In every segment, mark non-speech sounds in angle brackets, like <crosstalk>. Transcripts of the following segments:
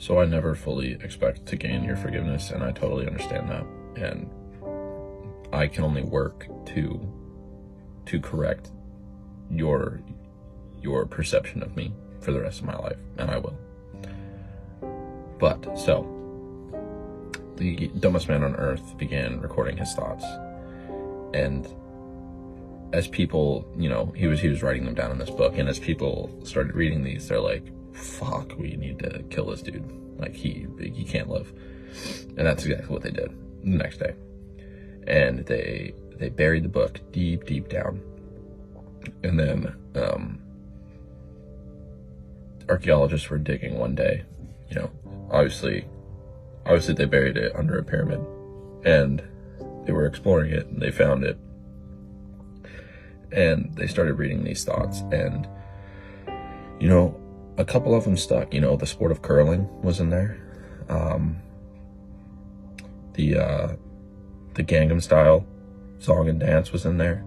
So I never fully expect to gain your forgiveness, and I totally understand that. And I can only work to to correct your your perception of me for the rest of my life, and I will. But so the dumbest man on earth began recording his thoughts, and as people, you know, he was he was writing them down in this book, and as people started reading these, they're like, "Fuck, we need to kill this dude. Like he he can't live." And that's exactly what they did the next day, and they they buried the book deep deep down, and then um, archaeologists were digging one day. You know, obviously, obviously they buried it under a pyramid, and they were exploring it, and they found it and they started reading these thoughts and you know a couple of them stuck. You know the sport of curling was in there. Um, the uh, the gangnam style song and dance was in there.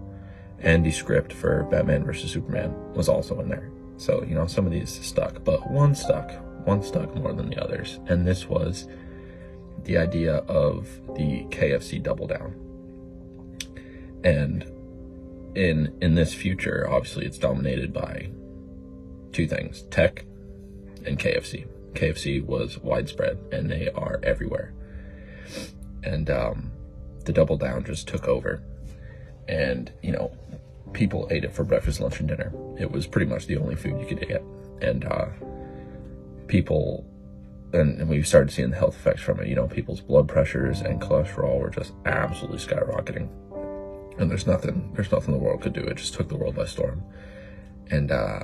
And the script for batman versus superman was also in there. So you know some of these stuck but one stuck one stuck more than the others. And this was the idea of the kfc double down. And in in this future, obviously, it's dominated by two things: tech and KFC. KFC was widespread, and they are everywhere. And um, the double down just took over, and you know, people ate it for breakfast, lunch, and dinner. It was pretty much the only food you could get, and uh, people. And, and we started seeing the health effects from it. You know, people's blood pressures and cholesterol were just absolutely skyrocketing and there's nothing there's nothing the world could do. It just took the world by storm. And uh,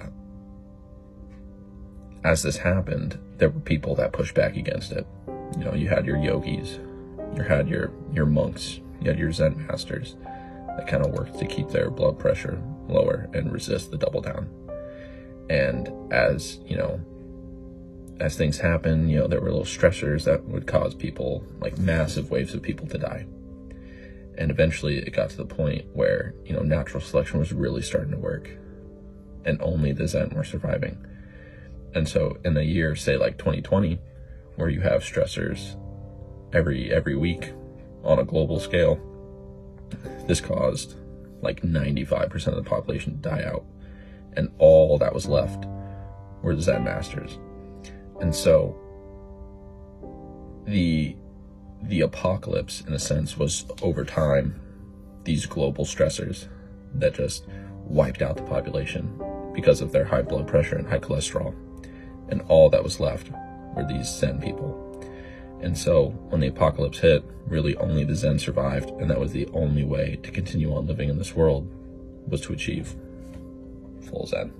as this happened there were people that pushed back against it. You know you had your yogis you had your your monks you had your zen masters that kind of worked to keep their blood pressure lower and resist the double down. And as you know as things happen you know there were little stressors that would cause people like massive waves of people to die and eventually it got to the point where, you know, natural selection was really starting to work and only the Zen were surviving. And so in a year, say like 2020, where you have stressors every every week on a global scale, this caused like 95% of the population to die out. And all that was left were the Zen masters. And so the the apocalypse, in a sense, was over time these global stressors that just wiped out the population because of their high blood pressure and high cholesterol. And all that was left were these Zen people. And so when the apocalypse hit, really only the Zen survived, and that was the only way to continue on living in this world was to achieve full Zen.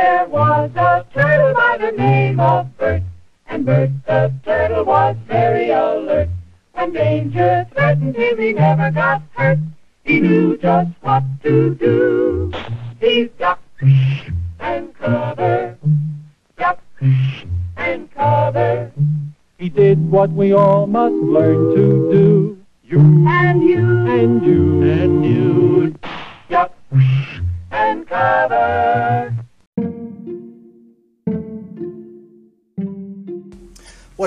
There was a turtle by the name of Bert, and Bert the turtle was very alert. When danger threatened him, he never got hurt. He knew just what to do. He ducked and covered, ducked and covered. He did what we all must learn to do. You And you and you and you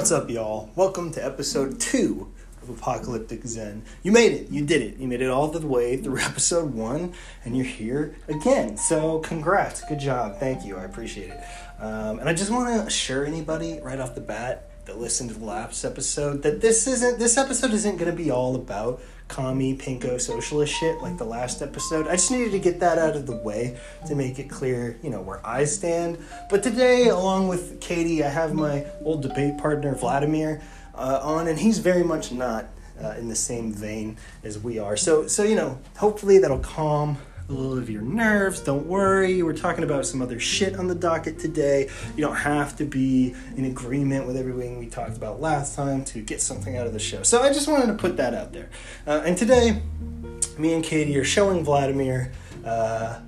What's up, y'all? Welcome to episode two of Apocalyptic Zen. You made it. You did it. You made it all the way through <laughs> episode one, and you're here again. So, congrats. Good job. Thank you. I appreciate it. Um, and I just want to assure anybody right off the bat that listened to the last episode that this isn't this episode isn't going to be all about commie pinko socialist shit like the last episode. I just needed to get that out of the way to make it clear, you know, where I stand. But today, along with Katie, I have my old debate partner Vladimir uh, on, and he's very much not uh, in the same vein as we are. So, so you know, hopefully that'll calm a little of your nerves. Don't worry. We're talking about some other shit on the docket today. You don't have to be in agreement with everything we talked about last time to get something out of the show. So I just wanted to put that out there. Uh, and today, me and Katie are showing Vladimir uh,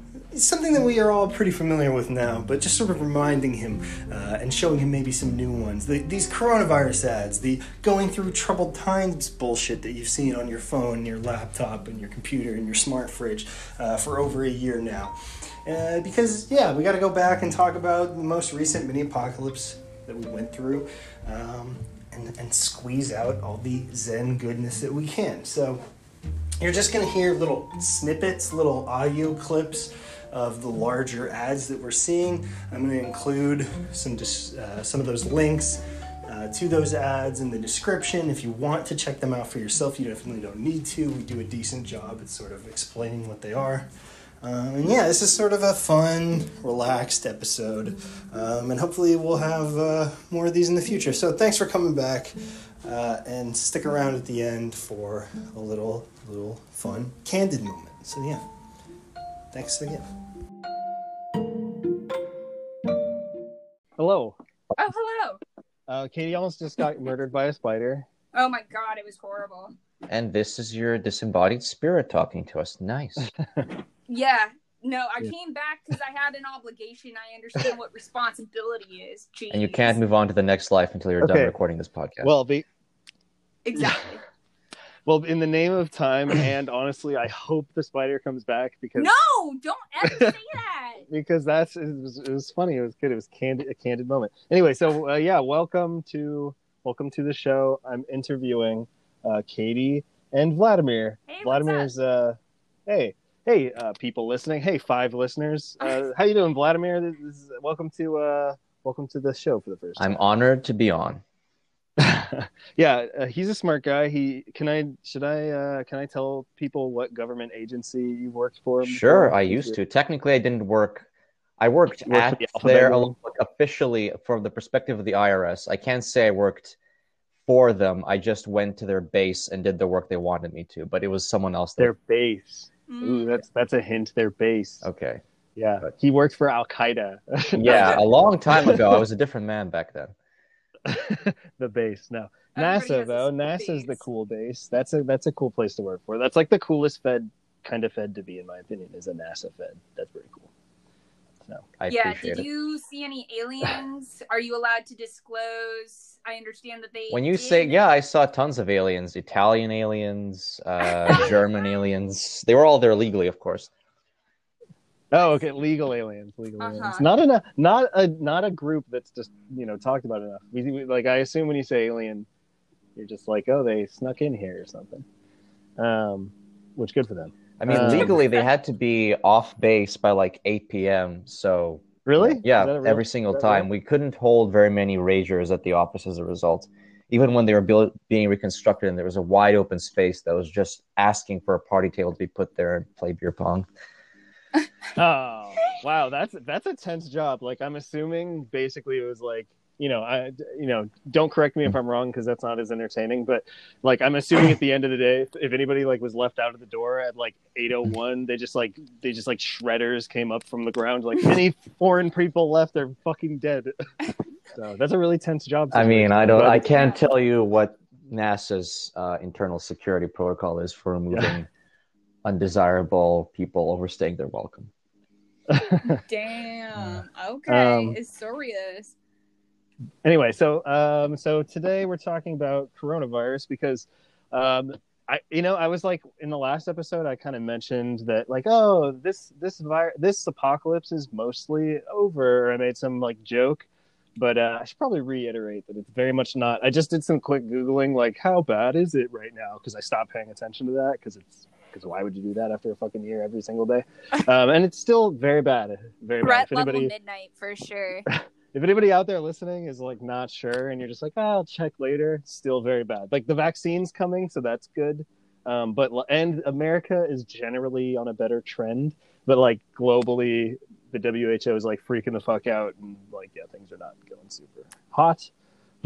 something that we are all pretty familiar with now, but just sort of reminding him uh, and showing him maybe some new ones. The, these coronavirus ads, the going through troubled times bullshit that you've seen on your phone, your laptop, and your computer, and your smart fridge uh, for over a year now. Uh, because, yeah, we got to go back and talk about the most recent mini apocalypse that we went through um, and, and squeeze out all the Zen goodness that we can. So, you're just going to hear little snippets, little audio clips of the larger ads that we're seeing. I'm going to include some dis- uh, some of those links uh, to those ads in the description. If you want to check them out for yourself, you definitely don't need to. We do a decent job at sort of explaining what they are. Um, and yeah, this is sort of a fun, relaxed episode, um, and hopefully we'll have uh, more of these in the future. So thanks for coming back, uh, and stick around at the end for a little, little fun, candid moment. So yeah, thanks again. Hello. Oh, hello. Uh, Katie almost just got murdered by a spider. Oh my god, it was horrible. And this is your disembodied spirit talking to us. Nice. <laughs> Yeah. No, I Yeah. came back because I had an obligation. I understand what responsibility is. Jeez. and you can't move on to the next life until you're done recording this podcast. Well, be, Exactly. Well, in the name of time, <clears throat> and honestly, I hope the spider comes back because no, don't ever say that. <laughs> because that's it was, it was funny. It was good. It was candid, a candid moment. Anyway, so uh, yeah, welcome to welcome to the show. I'm interviewing uh, Katie and Vladimir. Hey, what's Vladimir's uh, hey. Hey, uh, people listening! Hey, five listeners! Uh, <laughs> how you doing, Vladimir? This is, welcome to uh, welcome to the show for the first time. I'm honored to be on. <laughs> yeah, uh, he's a smart guy. He can I should I uh, can I tell people what government agency you worked for? Sure, before? I used to. Technically, I didn't work. I worked worked at the Alphabet there Room? like, officially from the perspective of the IRS. I can't say I worked for them. I just went to their base and did the work they wanted me to, but it was someone else. That, Their base. Mm. Ooh, that's that's a hint. Their base. okay. Yeah, But- he worked for Al Qaeda. <laughs> Yeah, a long time <laughs> ago. I was a different man back then. <laughs> the base. No, Everybody NASA though. a NASA's the cool base. That's a that's a cool place to work for. That's like the coolest Fed kind of Fed to be, in my opinion, is a NASA Fed. That's pretty cool. So I yeah. appreciate Did it. you see any aliens? <laughs> Are you allowed to disclose? I understand that they. When you did- say, yeah, I saw tons of aliens, Italian aliens, uh, <laughs> German aliens. They were all there legally, of course. Oh, okay. Legal aliens, legal Uh-huh. aliens. Not in a not a not a group that's just you know talked about enough. We, we- like I assume when you say alien, you're just like, oh, they snuck in here or something. Um, which good for them. I mean, Uh, legally, they had to be off base by like 8 p.m. So, Really? yeah, Is that a real- every single time. real? We couldn't hold very many Ragers at the office as a result. Even when they were built, being reconstructed and there was a wide open space that was just asking for a party table to be put there and play beer pong. Oh, wow. That's that's a tense job. Like I'm assuming basically it was like you know I you know don't correct me if I'm wrong because that's not as entertaining. But like I'm assuming at the end of the day, if, anybody like was left out of the door at like 8:01, they just like they just like shredders came up from the ground. Like <laughs> any foreign people left, they're fucking dead. so that's a really tense job. I mean, I don't, I can't tell you what NASA's uh, internal security protocol is for removing undesirable people overstaying their welcome. <laughs> Damn. Okay. Um, it's serious. anyway, so um, so today we're talking about coronavirus because um, I you know I was like in the last episode I kind of mentioned that like oh this this vir- this apocalypse is mostly over. I made some like joke, but uh, I should probably reiterate that it's very much not. I just did some quick googling like how bad is it right now because I stopped paying attention to that because it's because why would you do that after a fucking year every single day? Um, and it's still very bad, very bad. Threat If level anybody midnight for sure. <laughs> if anybody out there listening is like not sure and you're just like oh, i'll check later still very bad like the vaccine's coming so that's good um, but and america is generally on a better trend but like globally the who is like freaking the fuck out and like yeah things are not going super hot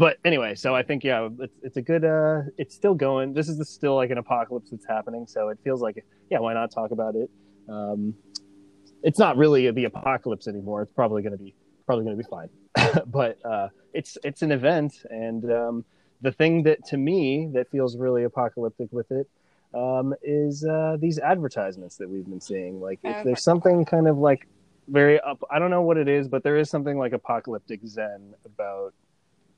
but anyway so i think yeah it's, it's a good uh it's still going. This is the, still like an apocalypse that's happening so it feels like yeah why not talk about it? Um it's not really the apocalypse anymore. It's probably going to be probably going to be fine. <laughs> But uh, it's it's an event, and um, the thing that to me that feels really apocalyptic with it um, is uh, these advertisements that we've been seeing. Like, if there's something kind of like very up, I don't know what it is, but there is something like apocalyptic zen about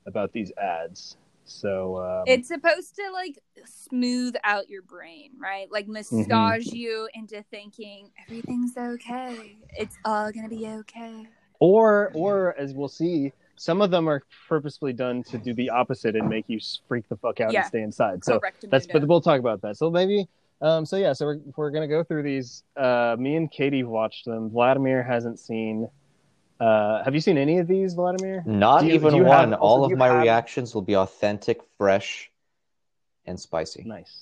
about these ads. So um, It's supposed to like smooth out your brain, right? Like massage you into thinking everything's okay. It's all gonna be okay. or or as we'll see, some of them are purposefully done to do the opposite and make you freak the fuck out Yeah. and stay inside. So that's but we'll talk about that. So maybe um so yeah, so we're we're gonna go through these. Uh me and Katie watched them. Vladimir hasn't seen uh have you seen any of these, Vladimir? Not you- even one. have- All of my have- reactions will be authentic, fresh, and spicy. Nice.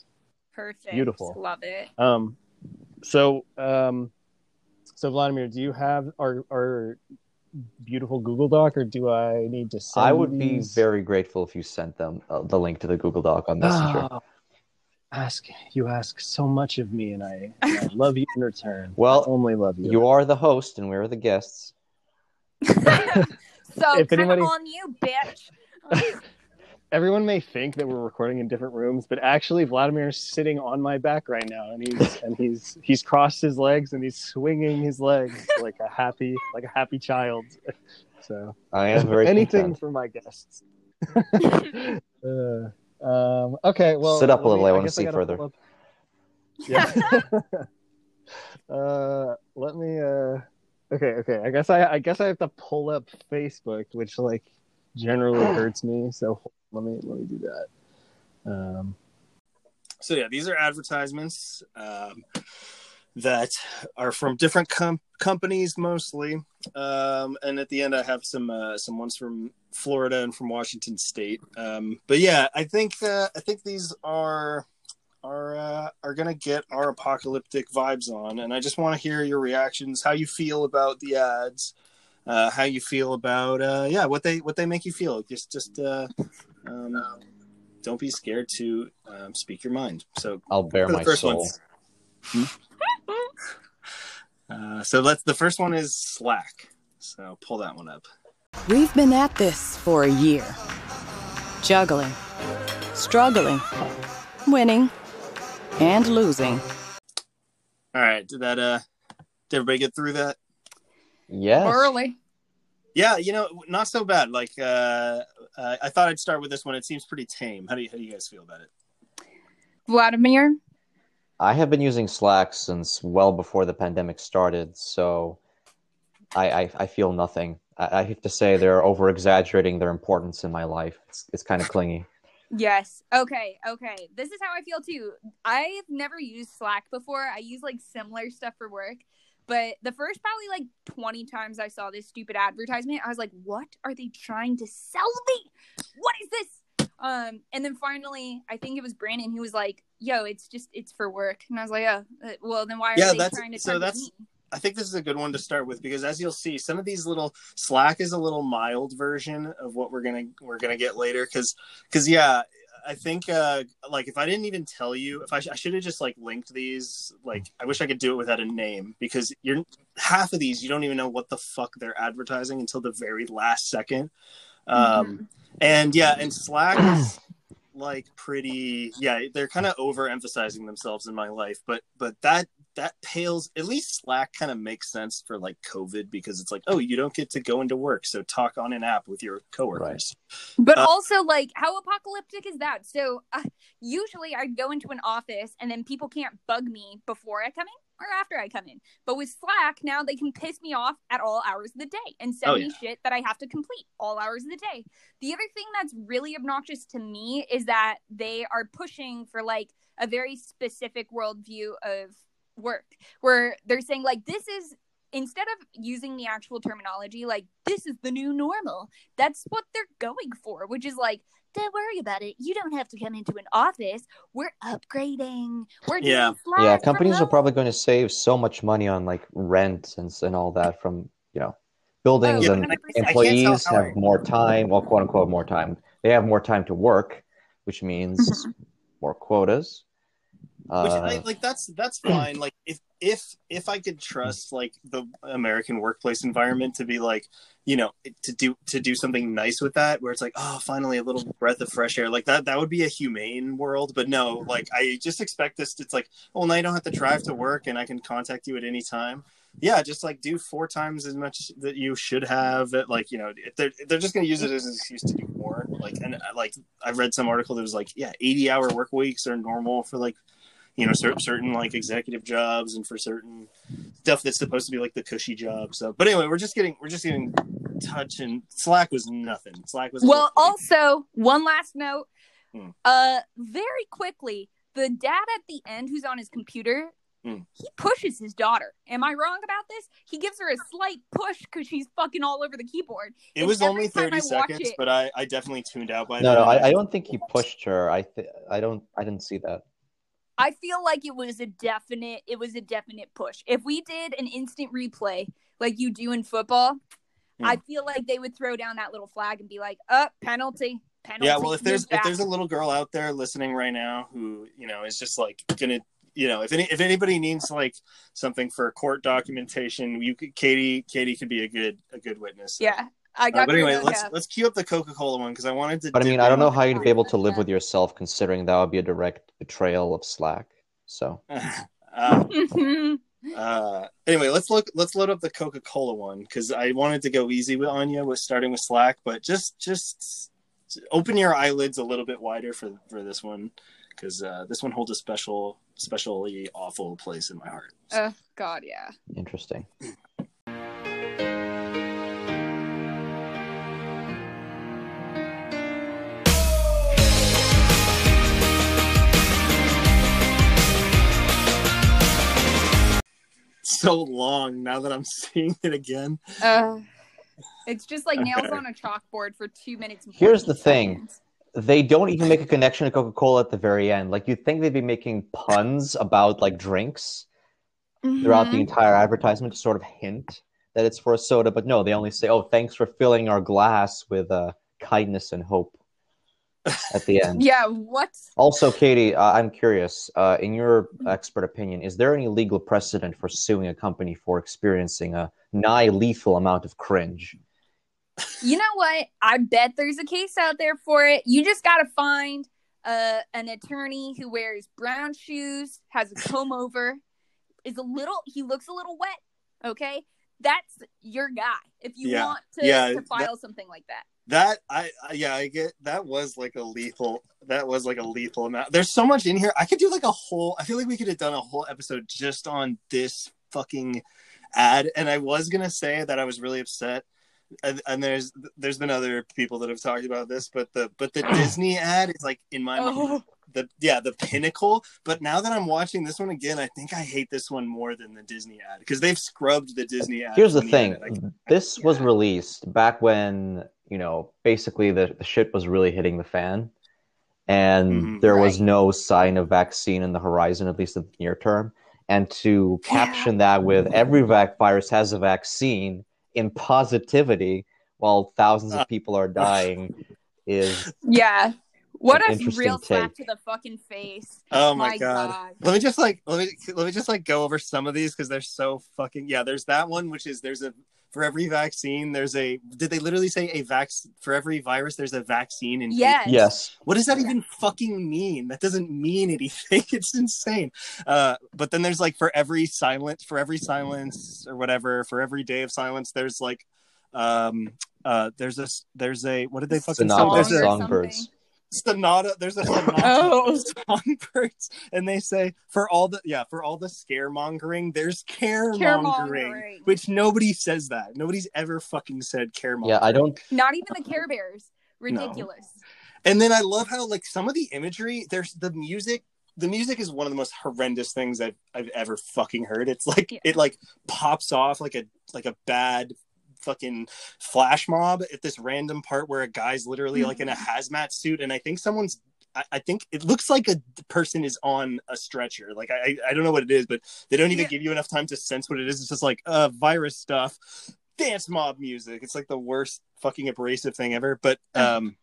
perfect. beautiful. Love it. Um so um so Vladimir, do you have our our beautiful Google Doc or do I need to send I you would be very grateful if you sent them uh, the link to the Google Doc on Messenger. Oh, ask you ask so much of me, and I, and I <laughs> love you in return. Well, I only love you. You are the host, and we're the guests. <laughs> So If come anybody- on you, bitch. <laughs> Everyone may think that we're recording in different rooms, but actually, Vladimir's sitting on my back right now, and he's and he's he's crossed his legs and he's swinging his legs like a happy like a happy child. <laughs> So I am very anything content. for my guests. Uh, um, okay, well, Sit up a let little, I wanna see further. up- Yeah. uh, let me. Uh, okay, okay. I guess I. I guess I have to pull up Facebook, which like generally <sighs> hurts me. So let me let me do that. Um, So yeah, these are advertisements um, that are from different com- companies mostly, um, and at the end I have some uh, some ones from Florida and from Washington State. Um, but yeah, I think uh, I think these are are uh, are gonna get our apocalyptic vibes on, and I just want to hear your reactions, how you feel about the ads. Uh, how you feel about uh, yeah what they what they make you feel just just uh, um, don't be scared to um, speak your mind. So I'll bare my first soul. ones. <laughs> Uh, so let's. The first one is Slack. So pull that one up. We've been at this for a year. Juggling, struggling, winning, and losing. All right. Did that? Uh, did everybody get through that? Yeah. Early. Yeah. You know, not so bad. Like uh, uh, I thought I'd start with this one. It seems pretty tame. How do you How do you guys feel about it? Vladimir. I have been using Slack since well before the pandemic started, so I I, I feel nothing. I, I have to say they're over exaggerating their importance in my life. It's it's kind of clingy. Yes. Okay. Okay. This is how I feel too. I've never used Slack before. I use like similar stuff for work. But the first probably like 20 times I saw this stupid advertisement, I was like, what are they trying to sell me? What is this? Um, and then finally, I think it was Brandon who was like, yo, it's just, it's for work. And I was like, oh, uh, well, then why are Yeah, they that's- trying to so that's- me? I think this is a good one to start with because as you'll see, some of these little Slack is a little mild version of what we're gonna we're gonna get later. Because because yeah, I think uh like if I didn't even tell you, if I, sh- I should have just like linked these. Like I wish I could do it without a name because you're half of these you don't even know what the fuck they're advertising until the very last second. Um, and yeah, and Slack is like pretty yeah they're kind of overemphasizing themselves in my life but but that that pales at least slack kind of makes sense for like covid because it's like oh you don't get to go into work so talk on an app with your coworkers But Uh, also, like, how apocalyptic is that? So, uh, usually I'd go into an office and then people can't bug me before I come in or after I come in. But with Slack, now they can piss me off at all hours of the day and send Oh, me shit that I have to complete all hours of the day. The other thing that's really obnoxious to me is that they are pushing for like a very specific worldview of work where they're saying, like, this is instead of using the actual terminology like this is the new normal that's what they're going for, which is like, don't worry about it. You don't have to come into an office. We're upgrading. We're Yeah. Yeah, from companies are probably going to save so much money on like rent and and all that from you know buildings Oh, and 100%. I can't tell employees how I- have more time, well, quote unquote, more time. They have more time to work, which means Mm-hmm. more quotas. Which Uh, I, like that's that's <clears throat> fine. Like if if if I could trust like the American workplace environment to be like you know to do to do something nice with that, where it's like oh finally a little breath of fresh air like that that would be a humane world. But no, like I just expect this. It's like oh now you don't have to drive to work and I can contact you at any time. Yeah, just like do four times as much that you should have. That like you know they're they're just going to use it as an excuse to do more. Like and uh, like I've read some article that was like yeah eighty hour work weeks are normal for like you know cer- certain like executive jobs and for certain stuff that's supposed to be like the cushy job so but anyway we're just getting we're just getting touch and slack was nothing slack was Well, also one last note. Hmm. Uh, very quickly, the dad at the end who's on his computer, Hmm. he pushes his daughter. Am I wrong about this? He gives her a slight push because she's fucking all over the keyboard. it was every only time 30 I watch seconds it- but I, I definitely tuned out by no, then no, I, I don't think he pushed her. I th- I don't. I didn't see that. I feel like it was a definite. It was a definite push. If we did an instant replay like you do in football, Hmm. I feel like they would throw down that little flag and be like, "Up, penalty, penalty." yeah well if there's move if there's a little girl out there listening right now who you know is just like gonna you know if any if anybody needs like something for court documentation you could katie katie could be a good a good witness yeah, I Uh, but anyway logo. let's let's cue up the coca-cola one because i wanted to But I mean, I don't know how you'd be able to live with yourself, considering that would be a direct betrayal of Slack. So <laughs> uh, <laughs> Uh, anyway, let's look. Let's load up the Coca Cola one because I wanted to go easy with on you with starting with Slack, but just just open your eyelids a little bit wider for for this one because uh, this one holds a special, especially awful place in my heart. oh God, yeah. interesting. <clears throat> So long now that I'm <laughs> seeing it again. Uh, it's just like nails Okay. on a chalkboard for two minutes. Here's the thing. They don't even make a connection to Coca Cola at the very end. Like you'd think they'd be making puns about like drinks throughout the Mhm. entire advertisement to sort of hint that it's for a soda, but no, they only say, "Oh, thanks for filling our glass with uh, kindness and hope." At the end. Yeah. What? Also, Katie, uh, I'm curious. Uh, in your expert opinion, is there any legal precedent for suing a company for experiencing a nigh lethal amount of cringe? You know what? I bet there's a case out there for it. You just gotta find uh, an attorney who wears brown shoes, has a comb over, is a little. He looks a little wet. Okay, that's your guy. If you Yeah. want to, Yeah, to file something like that. That I I- yeah I get that was like a lethal that was like a lethal amount. There's so much in here. I could do like a whole. I feel like we could have done a whole episode just on this fucking ad. And I was gonna say that I was really upset. And, and there's there's been other people that have talked about this, but the but the <clears throat> Disney ad is like in my mind Oh, the yeah the pinnacle. But now that I'm watching this one again, I think I hate this one more than the Disney ad because they've scrubbed the Disney ad. Here's the from thing: internet. this was released back when you know basically the, the shit was really hitting the fan, and Mhm. there was no sign of vaccine in the horizon, at least in the near term. And to caption that with every vac virus has a vaccine in positivity, while thousands Uh. of people are <laughs> dying, is yeah. What An a interesting real slap to the fucking face. Oh my, god. Let me just like let me let me just like go over some of these because they're so fucking yeah. There's that one which is there's a for every vaccine there's a did they literally say a vac for every virus there's a vaccine in Yes. yes, What does that even fucking mean? That doesn't mean anything. <laughs> It's insane. Uh, but then there's like for every silence for every silence or whatever, for every day of silence, there's like, um, uh, there's a there's a what did they fucking Sonata say? There's a songbirds. Sonata. There's a <laughs> sonata Oh. of songbirds, and they say for all the yeah for all the scaremongering, there's caremongering, Caremongering. which nobody says that. Nobody's ever fucking said caremongering. Yeah, I don't. Not even the Care Bears. Ridiculous. And then I love how like some of the imagery, there's the music. The music is one of the most horrendous things I've I've ever fucking heard. It's like Yeah. it like pops off like a like a bad fucking flash mob at this random part where a guy's literally like in a hazmat suit and I think someone's I, I think it looks like a person is on a stretcher. Like I I don't know what it is, but they don't even Yeah. give you enough time to sense what it is. It's just like uh virus stuff, dance mob music. It's like the worst fucking abrasive thing ever. But um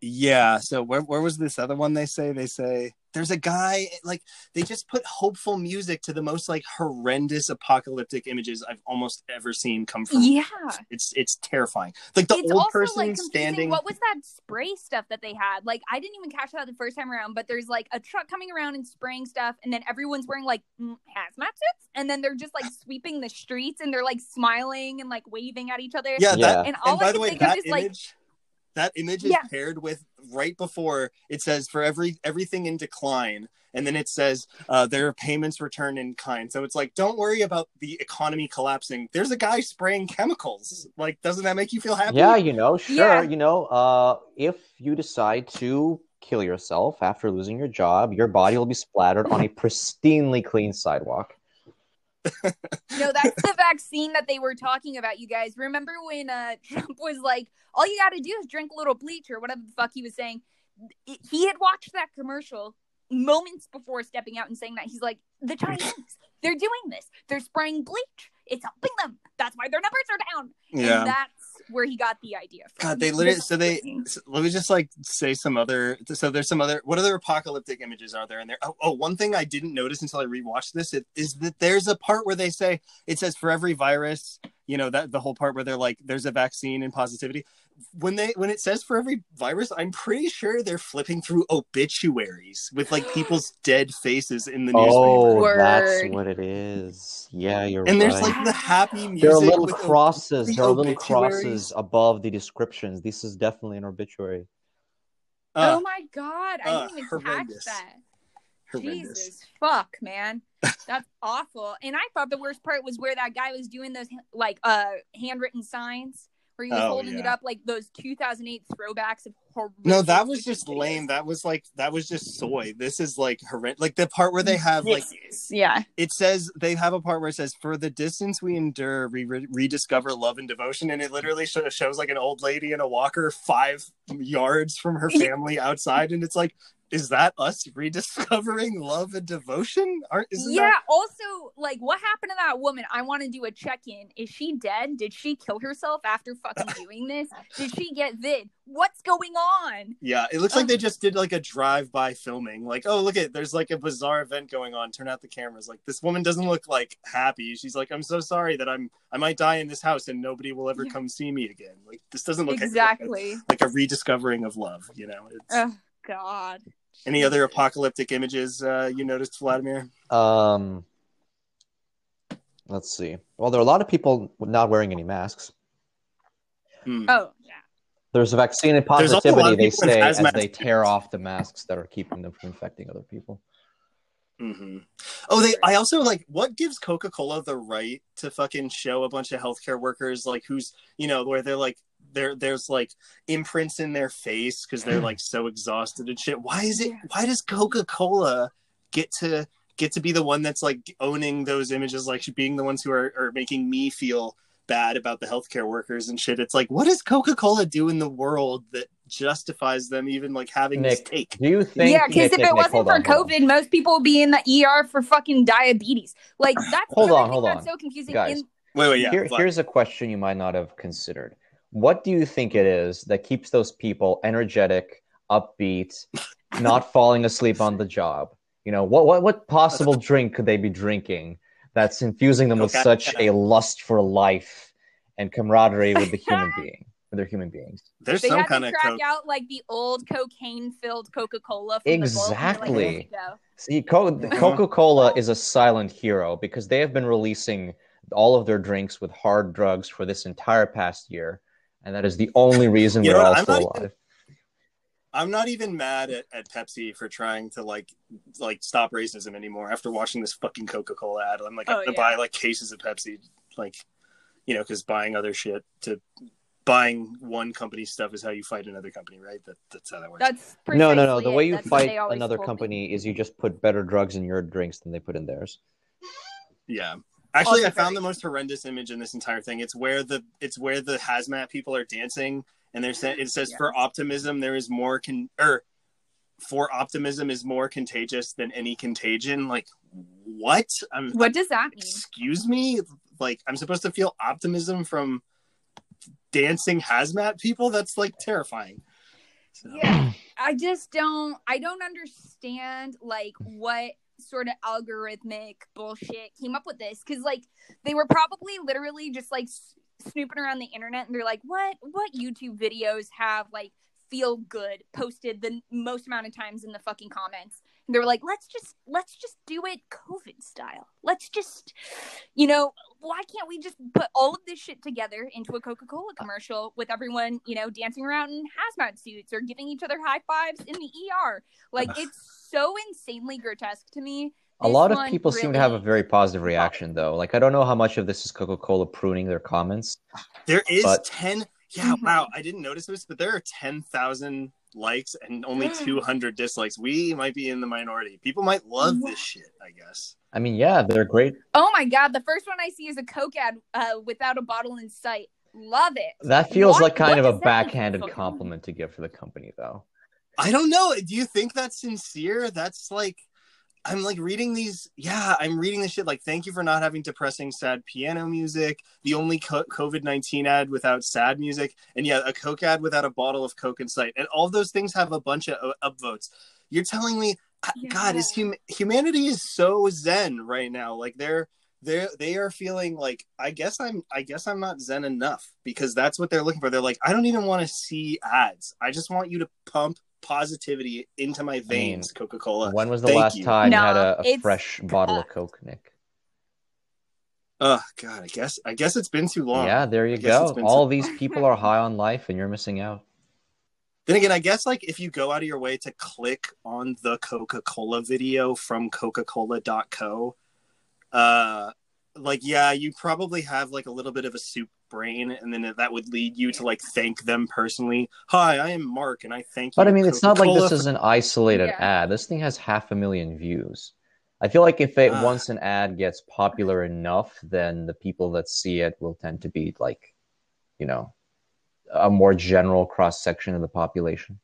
Yeah. So where where was this other one? They say they say there's a guy like they just put hopeful music to the most like horrendous apocalyptic images I've almost ever seen come from. Yeah. It's it's terrifying. Like the it's old also person like standing. What was that spray stuff that they had? Like I didn't even catch that the first time around. But there's like a truck coming around and spraying stuff, and then everyone's wearing like hazmat suits, and then they're just like <laughs> sweeping the streets, and they're like smiling and like waving at each other. Yeah, Yeah. that And all and I by the way, think of that is like image, that image is Yeah. paired with right before it says for every everything in decline, and then it says uh, there are payments returned in kind. So it's like, don't worry about the economy collapsing. There's a guy spraying chemicals. Like, doesn't that make you feel happy? Yeah, you know, sure, Yeah. you know, uh, if you decide to kill yourself after losing your job, your body will be splattered on a pristinely clean sidewalk. No, that's the vaccine that they were talking about, you guys. Remember when uh, <laughs> Trump was like, all you got to do is drink a little bleach or whatever the fuck he was saying? He had watched that commercial moments before stepping out and saying that. He's like, the Chinese, they're doing this. They're spraying bleach. It's helping them. That's why their numbers are down. Yeah. And that's where he got the idea from. God, they literally. So they. so let me just like say some other. So there's some other. What other apocalyptic images are there in there? Oh, oh, one thing I didn't notice until I rewatched this it, is that there's a part where they say it says for every virus. You know that the whole part where they're like, there's a vaccine and positivity. When they when it says for every virus, I'm pretty sure they're flipping through obituaries with like <gasps> people's dead faces in the newspaper. Oh, that's what it is. Yeah, you're right. and there's like the happy music. there are little crosses. the There are little obituaries. crosses above the descriptions. This is definitely an obituary. Uh, oh my god, I uh, didn't even horrendous. catch that. horrendous. Jesus fuck, man. That's <laughs> awful. And I thought the worst part was where that guy was doing those like uh handwritten signs where he was Oh, holding it up like those 2008 throwbacks of horror. No, that was just lame. That was like that was just soy. This is like horrendous. Like the part where they have like yeah. it says they have a part where it says for the distance we endure we re- rediscover love and devotion and it literally sho- shows like an old lady in a walker 5 yards from her <laughs> family outside and it's like is that us rediscovering love and devotion? Aren't isn't Yeah, that also like what happened to that woman? I want to do a check-in. Is she dead? Did she kill herself after fucking <laughs> doing this? Did she get vid? What's going on? Yeah, it looks like they just did like a drive-by filming. Like, oh, look at there's like a bizarre event going on. Turn out the cameras. Like this woman doesn't look like happy. She's like, I'm so sorry that I'm I might die in this house and nobody will ever Yeah. come see me again. Like this doesn't look like- Exactly. like a rediscovering of love. You know. It's, Oh god. Any other apocalyptic images uh, you noticed, Vladimir? Um, let's see. Well, there are a lot of people not wearing any masks. Hmm. Oh, yeah. There's a vaccine and There's also a lot positivity, they say, as they tear off the masks that are keeping them from infecting other people. hmm Oh, they. I also like. What gives Coca Cola the right to fucking show a bunch of healthcare workers like who's you know where they're like there there's like imprints in their face because they're like so exhausted and shit. Why is it? Why does Coca Cola get to get to be the one that's like owning those images, like being the ones who are, are making me feel bad about the healthcare workers and shit? It's like, what does Coca Cola do in the world that justifies them even like having this Nick, take? do you think? yeah, because if Nick, it Nick, wasn't hold for on, hold on. COVID, most people would be in the ER for fucking diabetes. Like that's Hold on, hold on. so confusing. Guys. In- Wait, wait, yeah. Here, here's a question you might not have considered. What do you think it is that keeps those people energetic, upbeat, <laughs> not falling asleep on the job? You know, what what what possible drink could they be drinking that's infusing them with such a lust for life and camaraderie with the human <laughs> being, with their human beings? There's they some kind to of crack coke. out like the old cocaine-filled Coca-Cola. From Exactly. The vault, like, See, Co- <laughs> Mhm. Coca Cola is a silent hero because they have been releasing all of their drinks with hard drugs for this entire past year, and that is the only reason <laughs> we're know all I'm still not even- alive. I'm not even mad at, at Pepsi for trying to like like stop racism anymore after watching this fucking Coca Cola ad. I'm like, I'm Oh, gonna yeah. buy like cases of Pepsi, like you know, because buying other shit to buying one company's stuff is how you fight another company, right? That that's how that works. That's No, no, no. The it. way you That's fight another told me. company is you just put better drugs in your drinks than they put in theirs. Yeah. Actually, I found very the most horrendous image in this entire thing. It's where the it's where the hazmat people are dancing, and they're saying it says for optimism there is more con or for optimism is more contagious than any contagion. Like what? I'm What does that mean? excuse me. Like I'm supposed to feel optimism from dancing hazmat people? That's like terrifying. So. yeah i just don't i don't understand like what sort of algorithmic bullshit came up with this because like they were probably literally just like snooping around the internet and they're like what what youtube videos have like feel good posted the most amount of times in the fucking comments? And they were like let's just let's just do it covid style. Let's just you know why can't we just put all of this shit together into a coca-cola commercial with everyone you know dancing around in hazmat suits or giving each other high fives in the er like it's so insanely grotesque to me A lot of one people seem to have a very positive reaction, though. Like, I don't know how much of this is Coca Cola pruning their comments. There is But- 10. Yeah, Mhm. wow. I didn't notice this, but there are 10,000 likes and only <gasps> 200 dislikes. We might be in the minority. People might love this shit, I guess. I mean, yeah, they're great. oh my god the first one i see is a coke ad uh, without a bottle in sight love it That feels What- like kind what of a does that even backhanded compliment to give for the company, though. I don't know. Do you think that's sincere? That's like, I'm like reading these. Yeah, I'm reading this shit. Like, thank you for not having depressing, sad piano music. The only COVID 19 ad without sad music. And yeah, a Coke ad without a bottle of Coke in sight. And all those things have a bunch of uh, upvotes. You're telling me, uh, God, is hum- humanity is so zen right now. Like, they're. They're, they are feeling like I guess I'm I guess I'm not zen enough because that's what they're looking for. They're like I don't even want to see ads. I just want you to pump positivity into my veins, Coca Cola. When was the Thank last you. time you had a, a fresh bottle of Coke, Nick? Oh God, I guess I guess it's been too long. Yeah, there you guess go. All too- these people are high on life, and you're missing out. Then again, I guess like if you go out of your way to click on the Coca Cola video from Coca-Cola.co, uh, like yeah, you probably have like a little bit of a soup brain, and then that would lead you to like thank them personally. Hi, I am Mark, and I thank you. But I mean, it's not like this is an isolated Yeah. ad. This thing has half a million views. I feel like if it Ah. once an ad gets popular enough, then the people that see it will tend to be like, you know, a more general cross section of the population.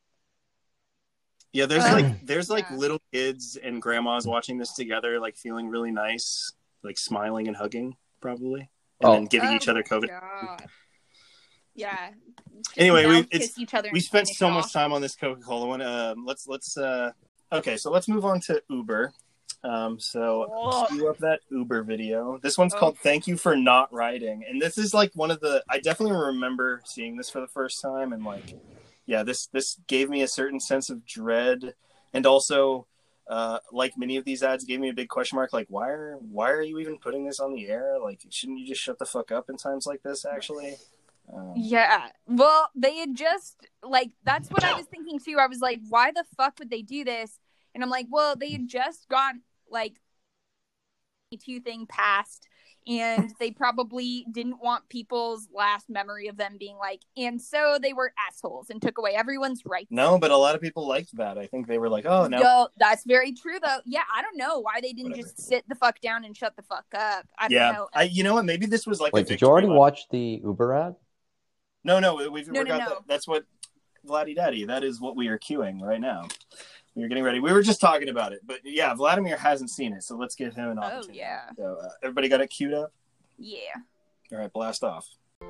Yeah, there's Uh, like <clears throat> there's like yeah. little kids and grandmas watching this together, like feeling really nice, like smiling and hugging, probably, and Oh. then giving each Oh other COVID. God. Yeah. Anyway, we it's each other we spent so off. much time on this Coca Cola one. Um, let's let's uh, okay, so let's move on to Uber. Um, so Oh. cue up that Uber video. This one's Oh. called "Thank You for Not Riding," and this is like one of the. I definitely remember seeing this for the first time, and like, yeah, this this gave me a certain sense of dread, and also. Uh, like many of these ads gave me a big question mark like why are why are you even putting this on the air like shouldn't you just shut the fuck up in times like this actually um, Yeah. Well, they had just like that's what I was thinking too. I was like, why the fuck would they do this? And I'm like, well, they had just gone like two thing passed and they probably didn't want people's last memory of them being like and so they were assholes and took away everyone's rights. No, but a lot of people liked that. I think they were like, "Oh, no." Yo, that's very true though. Yeah, I don't know why they didn't Whatever. just sit the fuck down and shut the fuck up. I don't yeah, know. I. You know what? Maybe this was like. a Wait, did you already lap. watch the Uber ad? No, no. We've No, no, no. that. That's what Vladdy Daddy. That is what we are queuing right now. We are getting ready. We were just talking about it, but yeah, Vladimir hasn't seen it, so let's give him an opportunity. Oh opportunity. yeah. So uh, everybody got it queued up. Yeah. All right, blast off. <laughs>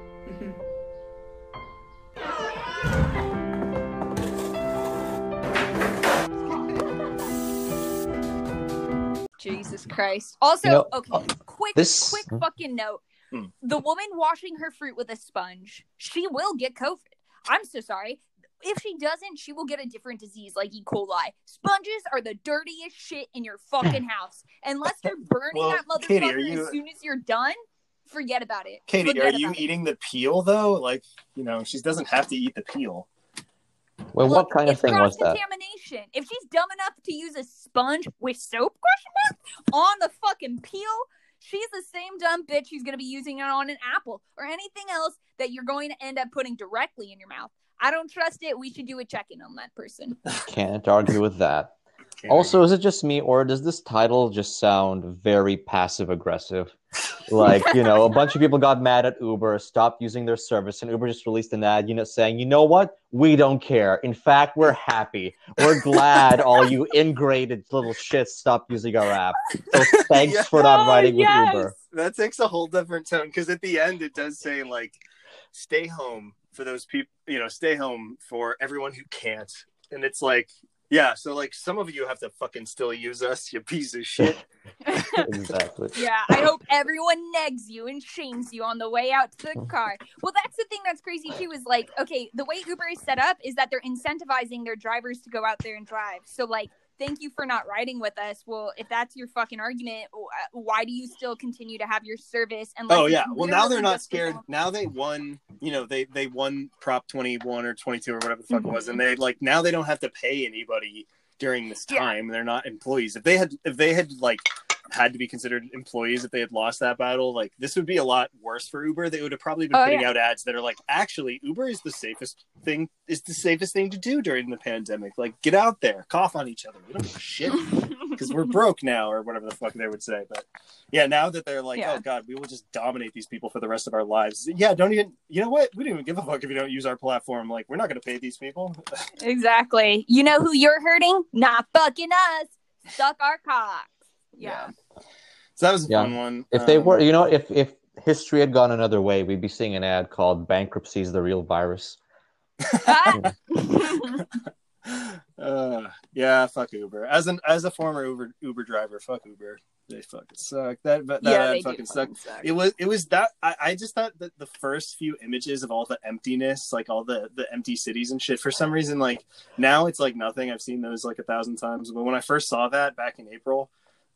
Jesus Christ. Also, You know, okay, uh, quick, this- quick fucking note. Hmm. The woman washing her fruit with a sponge, she will get COVID. I'm so sorry. If she doesn't, she will get a different disease like E. coli. Sponges are the dirtiest shit in your fucking <sighs> house. Unless you're burning Well, that motherfucker Katie, you- as soon as you're done, forget about it. Katie, Forget are you it. eating the peel though? Like, you know, she doesn't have to eat the peel. Well, Look, what kind of thing was that? cross-contamination. If she's dumb enough to use a sponge with soap question mark on the fucking peel, she's the same dumb bitch who's going to be using it on an apple or anything else that you're going to end up putting directly in your mouth. I don't trust it. We should do a check-in on that person. <laughs> Can't argue with that. Can't Also, is it just me, or does this title just sound very passive aggressive? Like, you know, a bunch of people got mad at Uber, stopped using their service, and Uber just released an ad, you know, saying, you know what? We don't care. In fact, we're happy. We're glad all you <laughs> ingrated little shits stopped using our app. So thanks Yeah. for not Oh, riding yes. with Uber. that takes a whole different tone because at the end it does say like stay home for those people, you know, stay home for everyone who can't. And it's like, yeah, so like some of you have to fucking still use us, you piece of shit. <laughs> exactly. Yeah, I hope everyone negs you and shames you on the way out to the <laughs> car. Well, that's the thing that's crazy too is like, okay, the way Uber is set up is that they're incentivizing their drivers to go out there and drive. So, like, thank you for not riding with us. Well, if that's your fucking argument, uh, why do you still continue to have your service? And Oh yeah. Well, now they're not scared. Now they won. You know, they they won Prop twenty one or twenty two or whatever the fuck it was, and they like now they don't have to pay anybody during this Yeah. time. They're not employees. If they had if they had like had to be considered employees if they had lost that battle like this would be a lot worse for uber they would have probably been Oh, putting yeah. out ads that are like actually uber is the safest thing is the safest thing to do during the pandemic like get out there cough on each other we don't give a shit <laughs> because we're broke now or whatever the fuck they would say but yeah now that they're like oh, Yeah. oh god we will just dominate these people for the rest of our lives yeah don't even you know what we don't even give a fuck if you don't use our platform like we're not going to pay these people <laughs> Exactly. You know who you're hurting? Not fucking us. Suck our cocks. Yeah. so that was a Yeah. fun one If they Um, were, you know, if if history had gone another way, we'd be seeing an ad called "Bankruptcy is the real virus." <laughs> Uh, yeah, fuck Uber. As an as a former Uber Uber driver, fuck Uber. They fucking suck. That that, that yeah, ad fucking suck. fucking suck. It was it was that I, I just thought that the first few images of all the emptiness, like all the the empty cities and shit, for some reason, like now it's like nothing. I've seen those like a thousand times, but when I first saw that back in April,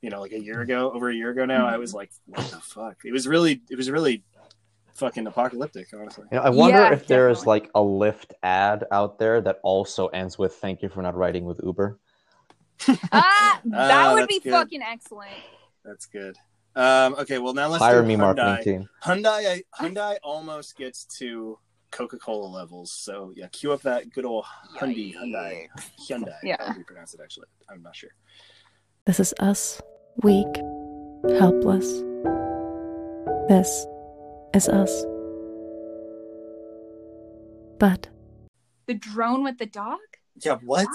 you know, like a year ago, over a year ago now, I was like, what the fuck? It was really it was really fucking apocalyptic, honestly. You know, I wonder Yeah, if there is definitely. like a Lyft ad out there that also ends with "Thank you for not riding with Uber." <laughs> Ah, that Ah, would be good. fucking excellent. That's good. Um, okay, well now let's Hire do me, Hyundai. marketing team. Hyundai, Hyundai almost gets to Coca-Cola levels. So yeah, cue up that good old Hyundai, Hyundai, Hyundai. Yeah. How do you pronounce it? Actually, I'm not sure. This is us, weak, helpless. This is us. But The drone with the dog? Yeah, what?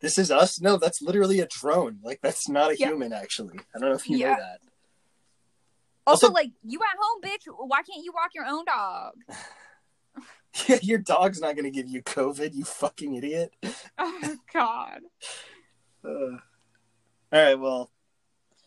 This is us? No, that's literally a drone. Like that's not a Yeah. human. Actually, I don't know if you Yeah. know that. Also, Also- like, you at home, bitch. Why can't you walk your own dog? <laughs> Yeah, your dog's not gonna give you COVID. You fucking idiot. <laughs> Oh, God. <laughs> Uh, all right, well.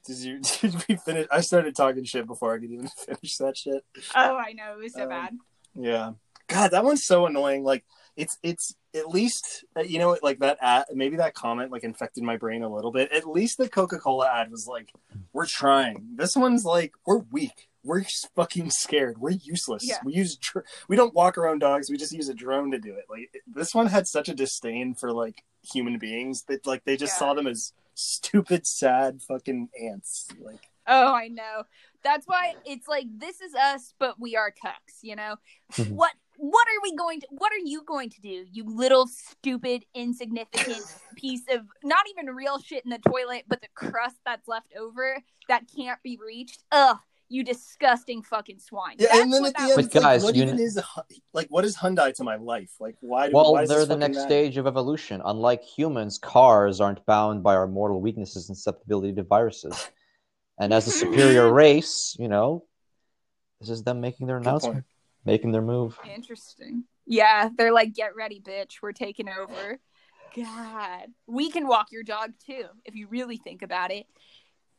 Did you <laughs> did we finish? I started talking shit before I could even <laughs> finish that shit. Oh, I know. It was so Um, bad. Yeah. God, that one's so annoying. Like it's it's at least uh, you know like that ad, maybe that comment like infected my brain a little bit. At least the Coca-Cola ad was like we're trying. This one's like we're weak. We're fucking scared. We're useless. Yeah. We use dr- we don't walk our own dogs. We just use a drone to do it. Like this one had such a disdain for like human beings that like they just Yeah. saw them as stupid sad fucking ants. Like Oh, I know. That's why it's like this is us, but we are cucks. You know Mhm. what? What are we going to? What are you going to do? You little stupid, insignificant <laughs> piece of not even real shit in the toilet, but the crust that's left over that can't be reached. Ugh, you disgusting fucking swine. Yeah, That's and then at the end, But like, guys, what you even kn- is like what is Hyundai to my life? Like why? Do, Well, why they're the next matter? stage of evolution. Unlike humans, cars aren't bound by our mortal weaknesses and susceptibility to viruses. And as a <laughs> superior race, you know, this is them making their Good announcement, point. making their move. Interesting. Yeah, they're like, get ready, bitch. We're taking over. God, we can walk your dog too if you really think about it.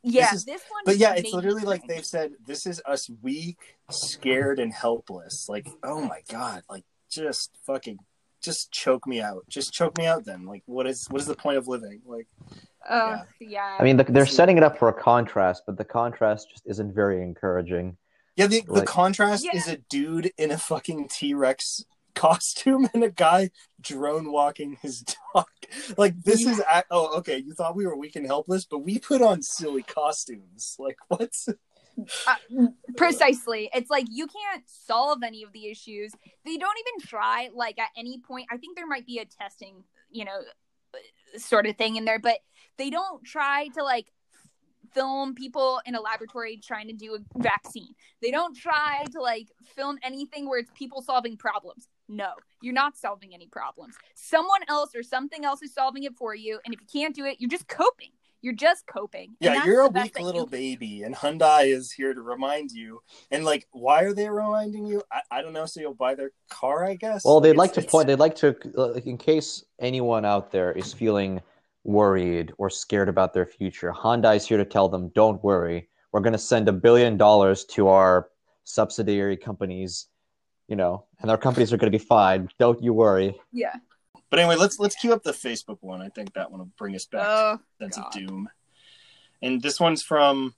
Yeah, This this, one. But yeah, it's literally like they've said, this is us weak, scared, and helpless. Like, oh my god, like just fucking, just choke me out. Just choke me out. Then, like, what is what is the point of living? Like, Ugh, yeah. I mean, the, they're setting it up for a contrast, but the contrast just isn't very encouraging. yeah, the the contrast Yeah. is a dude in a fucking T Rex costume and a guy drone walking his dog. Like, this is ac oh okay. You thought we were weak and helpless, but we put on silly costumes. Like, what's Uh, precisely. It's like you can't solve any of the issues. They don't even try. Like at any point, I think there might be a testing, you know, sort of thing in there, but they don't try to like film people in a laboratory trying to do a vaccine. They don't try to like film anything where it's people solving problems. No, you're not solving any problems. Someone else or something else is solving it for you, and if you can't do it, you're just coping. You're just coping. Yeah, you're a weak little you- baby, and Hyundai is here to remind you. And like, why are they reminding you? I, I don't know. So you'll buy their car, I guess. Well, they'd It's- like to it's- point. They'd like to, like, in case anyone out there is feeling worried or scared about their future. Hyundai's here to tell them, "Don't worry. We're going to send a billion dollars to our subsidiary companies, you know, and our companies are going to be fine. Don't you worry." Yeah. But anyway, let's let's cue up the Facebook one. I think that one will bring us back Oh, to sense God. of doom. And this one's from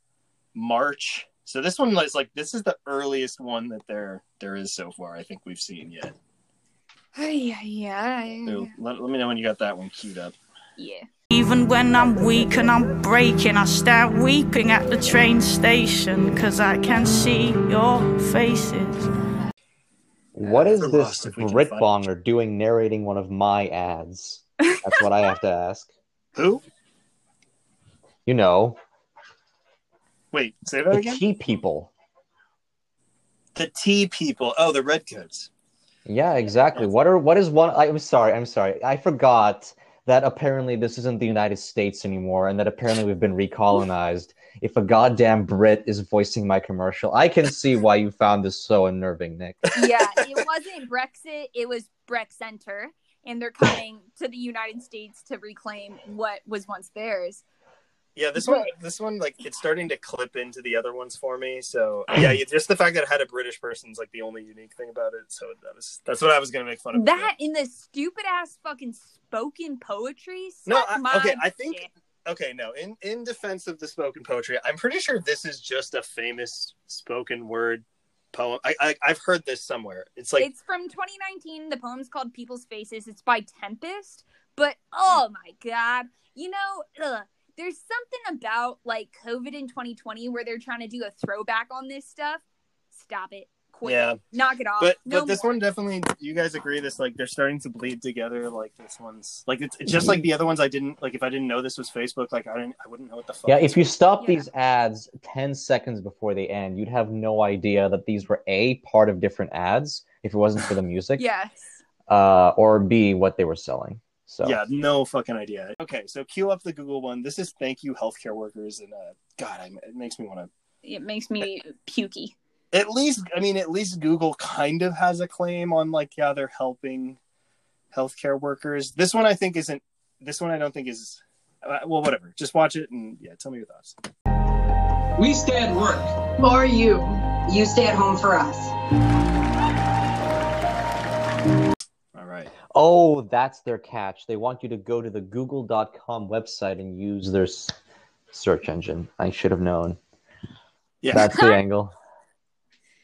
March. So this one is like this is the earliest one that there there is so far. I think we've seen yet. Yeah, yeah. So let, let me know when you got that one queued up. Yeah. Even when I'm weak and I'm breaking, I start weeping at the train station because I can see your faces. What is this Rust, if we can Brit bonger doing narrating one of my ads? That's what I have to ask. <laughs> Who? You know, Wait, say that the again. tea people. The tea people. Oh, the redcoats. Yeah, exactly. What are what is one? I'm sorry, I'm sorry. I forgot that apparently this isn't the United States anymore, and that apparently we've been recolonized. If a goddamn Brit is voicing my commercial, I can see why you found this so unnerving, Nick. yeah, <laughs> it wasn't Brexit, it was Brex Center. And they're coming to the United States to reclaim what was once theirs. Yeah, this one, this one, like it's starting to clip into the other ones for me. So yeah, just the fact that it had a British person is like the only unique thing about it. So that was that's what I was gonna make fun of. That in the stupid ass fucking spoken poetry. No, I- my okay, I think- dick. Okay, no. In in defense of the spoken poetry, I'm pretty sure this is just a famous spoken word poem. I, I I've heard this somewhere. It's like it's from 2019. The poem's called People's Faces. It's by Tempest. But oh my god, you know, ugh, there's something about like COVID in 2020 where they're trying to do a throwback on this stuff. Stop it. Quit. Yeah. Knock it off. but no but this more. one definitely you guys agree this like they're starting to bleed together like this one's like it's it's just like the other ones i didn't like if i didn't know this was facebook like i didn't i wouldn't know what the fuck Yeah, if you stop Yeah. these ads 10 seconds before they end, you'd have no idea that these were A, part of different ads, if it wasn't for the music, Yes. uh, or B, what they were selling. So, Yeah, no fucking idea. Okay, so cue up the Google one. This is thank you healthcare workers, and uh, God, I, it makes me want to. It makes me pukey. At least, I mean, at least Google kind of has a claim on like, yeah, they're helping healthcare workers. This one, I think, isn't. This one, I don't think is. Uh, well, whatever. Just watch it and yeah, tell me your thoughts. We stay at work. Or you. You stay at home for us. All right. Oh, that's their catch. They want you to go to the google.com website and use their s- search engine. I should have known. Yeah. That's the <laughs> angle.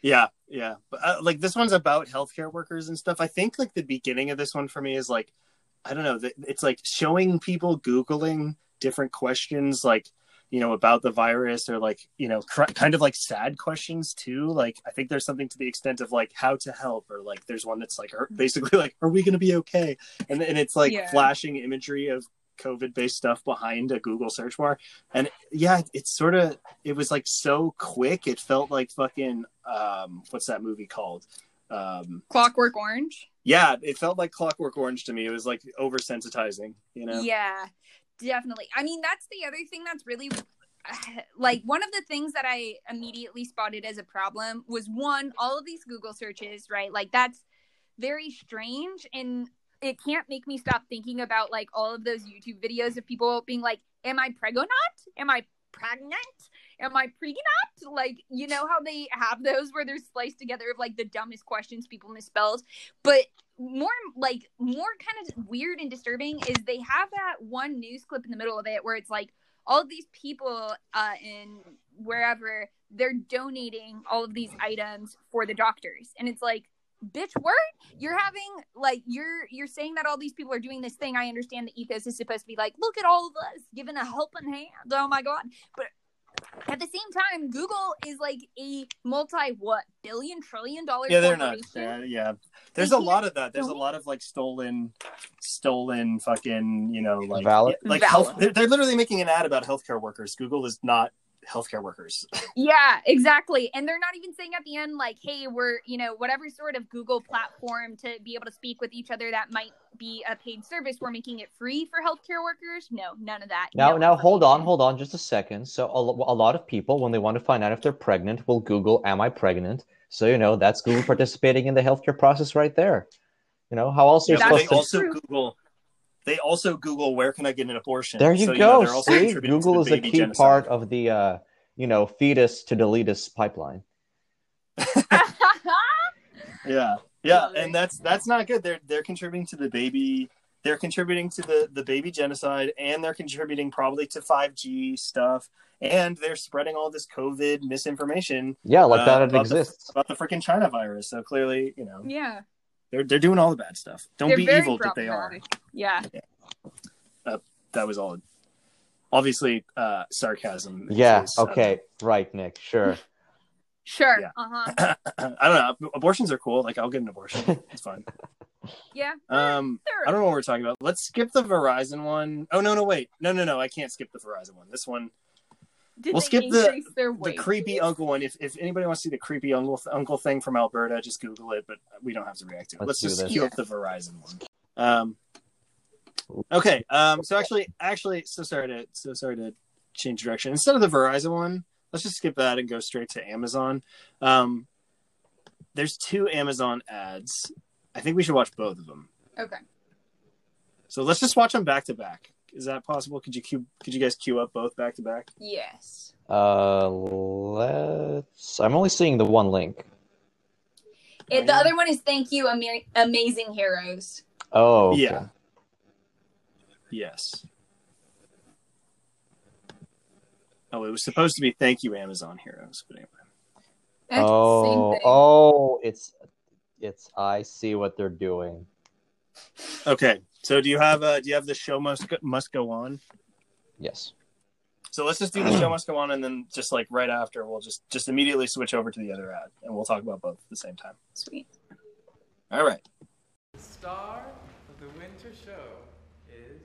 Yeah, yeah. But uh, like this one's about healthcare workers and stuff. I think like the beginning of this one for me is like, I don't know. It's like showing people googling different questions, like you know about the virus, or like you know cr- kind of like sad questions too. Like I think there's something to the extent of like how to help, or like there's one that's like are, basically like, are we going to be okay? And and it's like Yeah. flashing imagery of COVID based stuff behind a Google search bar. And yeah, it's sort of it was like so quick. It felt like fucking um what's that movie called? Um Clockwork Orange. yeah, it felt like Clockwork Orange to me. It was like oversensitizing, you know. Yeah, definitely. I mean, that's the other thing that's really <sighs> like one of the things that I immediately spotted as a problem was one, all of these Google searches, right? Like that's very strange and it can't make me stop thinking about like all of those YouTube videos of people being like, Am I pregnant? Am I pregnant? Am I pregnant? Like, you know how they have those where they're spliced together of like the dumbest questions people misspelled. But more like more kind of weird and disturbing is they have that one news clip in the middle of it where it's like all of these people uh in wherever they're donating all of these items for the doctors and it's like bitch word you're having like you're you're saying that all these people are doing this thing i understand the ethos is supposed to be like look at all of us giving a helping hand oh my god but at the same time google is like a multi what billion trillion dollar Yeah, they're not. corporation. Yeah, yeah. There's They a lot of that. There's a lot of like stolen, stolen fucking, you know, like Valid? like Valid. health. They're, they're literally making an ad about healthcare workers. Google is not healthcare workers. <laughs> Yeah, exactly. And they're not even saying at the end, like, hey, we're, you know, whatever sort of Google platform to be able to speak with each other that might be a paid service, we're making it free for healthcare workers. No, none of that. Now, No now hold on, hold on, just a second. So, a, a lot of people, when they want to find out if they're pregnant, will Google, "Am I pregnant?" So you know that's Google participating in the healthcare process right there. You know how else are you Yeah, supposed to? also Google. They also Google where can I get an abortion. There you So, go. know, also See, Google is a key genocide. part of the uh, you know fetus to deletus pipeline. <laughs> Yeah, yeah, and that's that's not good. They're they're contributing to the baby. They're contributing to the the baby genocide, and they're contributing probably to five G stuff, and they're spreading all this COVID misinformation. Yeah, like that it about the- exists. about the freaking China virus. So clearly, you know, Yeah. They're they're doing all the bad stuff. Don't They're be evil, but they are. problematic. Yeah. Uh, that was all. Obviously, uh, sarcasm. Yeah. is, uh, Okay. Right, Nick. Sure. <laughs> Sure. Yeah. Uh huh. <clears throat> I don't know. Abortions are cool. Like I'll get an abortion. It's fine. <laughs> Yeah. Um, <laughs> I don't know what we're talking about. Let's skip the Verizon one. Oh no, no, wait, no, no, no. I can't skip the Verizon one. This one. Did we'll skip the the creepy uncle one. If if anybody wants to see the creepy uncle uncle thing from Alberta, just Google it. But we don't have to react to it. Let's Let's, just this. queue up the Verizon one. Um. Okay. Um. So actually, actually, so sorry to so sorry to change direction. Instead of the Verizon one, let's just skip that and go straight to Amazon. Um. There's two Amazon ads. I think we should watch both of them. Okay. So let's just watch them back to back. Is that possible? Could you queue, could you guys queue up both back to back? Yes. Uh, let's. I'm only seeing the one link. It, the other one is thank you, Ama- amazing heroes. Oh. okay. Yeah. Yes. Oh, it was supposed to be thank you, Amazon Heroes, but anyway. That's Oh. Oh. It's. It's. I see what they're doing. Okay, so do you have uh do you have the show must go, must go on? Yes. So let's just do the show must go on, and then just like right after, we'll just just immediately switch over to the other ad, and we'll talk about both at the same time. Sweet. All right. The star of the winter show is.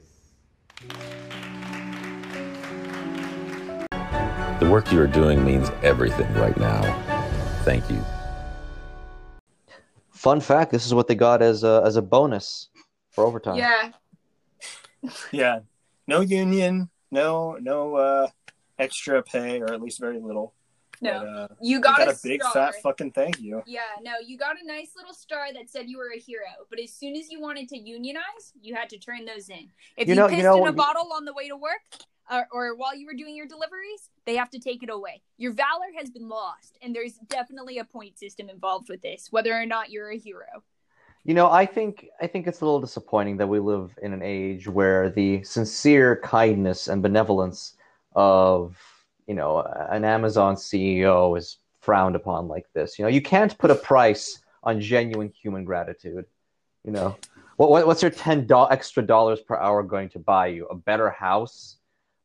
The work you are doing means everything right now. Thank you. Fun fact: This is what they got as a as a bonus for overtime. Yeah. Yeah. No union, no no uh extra pay, or at least very little. No. But, uh, You got got a a big star. fat fucking thank you. Yeah, no, you got a nice little star that said you were a hero, but as soon as you wanted to unionize, you had to turn those in. If You you, know- you pissed know in a what- bottle on the way to work, or, or while you were doing your deliveries, they have to take it away. Your valor has been lost, and there's definitely a point system involved with this, whether or not you're a hero. You know, I think I think it's a little disappointing that we live in an age where the sincere kindness and benevolence of you know an Amazon CEO is frowned upon like this. You know, you can't put a price on genuine human gratitude. You know, what, what what's your ten do- extra dollars per hour going to buy you? A better house,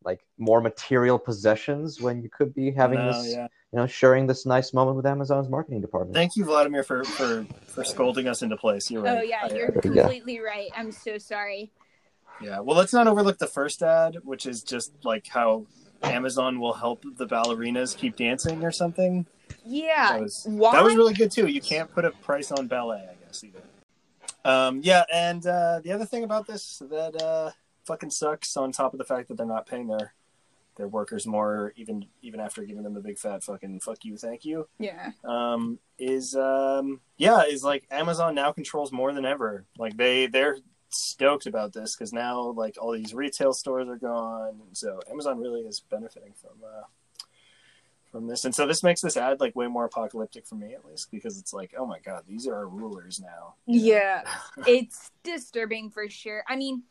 like more material possessions, when you could be having No, this, yeah. You know, sharing this nice moment with Amazon's marketing department. Thank you, Vladimir, for for for scolding us into place. You're right. Oh yeah, you're Yeah. completely right. I'm so sorry. Yeah. Well, let's not overlook the first ad, which is just like how Amazon will help the ballerinas keep dancing or something. Yeah. That was Why? that was really good too. You can't put a price on ballet, I guess either. Um, yeah, and uh, the other thing about this that uh, fucking sucks, on top of the fact that they're not paying their their workers more, even even after giving them a big fat fucking fuck you, thank you. Yeah. um, is um, yeah, is like Amazon now controls more than ever. Like they they're stoked about this because now like all these retail stores are gone, and so Amazon really is benefiting from uh, from this. And so this makes this ad like way more apocalyptic for me at least because it's like, oh my god, these are our rulers now. Yeah, <laughs> it's disturbing for sure. I mean,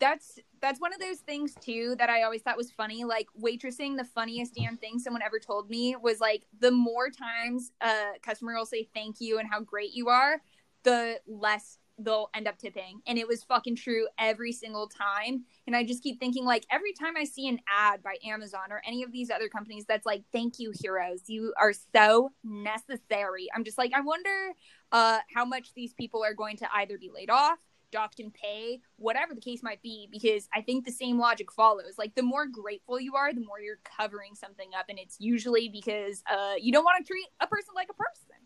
that's that's one of those things too that I always thought was funny. Like waitressing, the funniest damn thing someone ever told me was like the more times a customer will say thank you and how great you are, the less they'll end up tipping. And it was fucking true every single time. And I just keep thinking like every time I see an ad by Amazon or any of these other companies that's like thank you heroes, you are so necessary. I'm just like I wonder uh how much these people are going to either be laid off docked in pay, whatever the case might be, because I think the same logic follows. Like the more grateful you are, the more you're covering something up, and it's usually because uh, you don't want to treat a person like a person.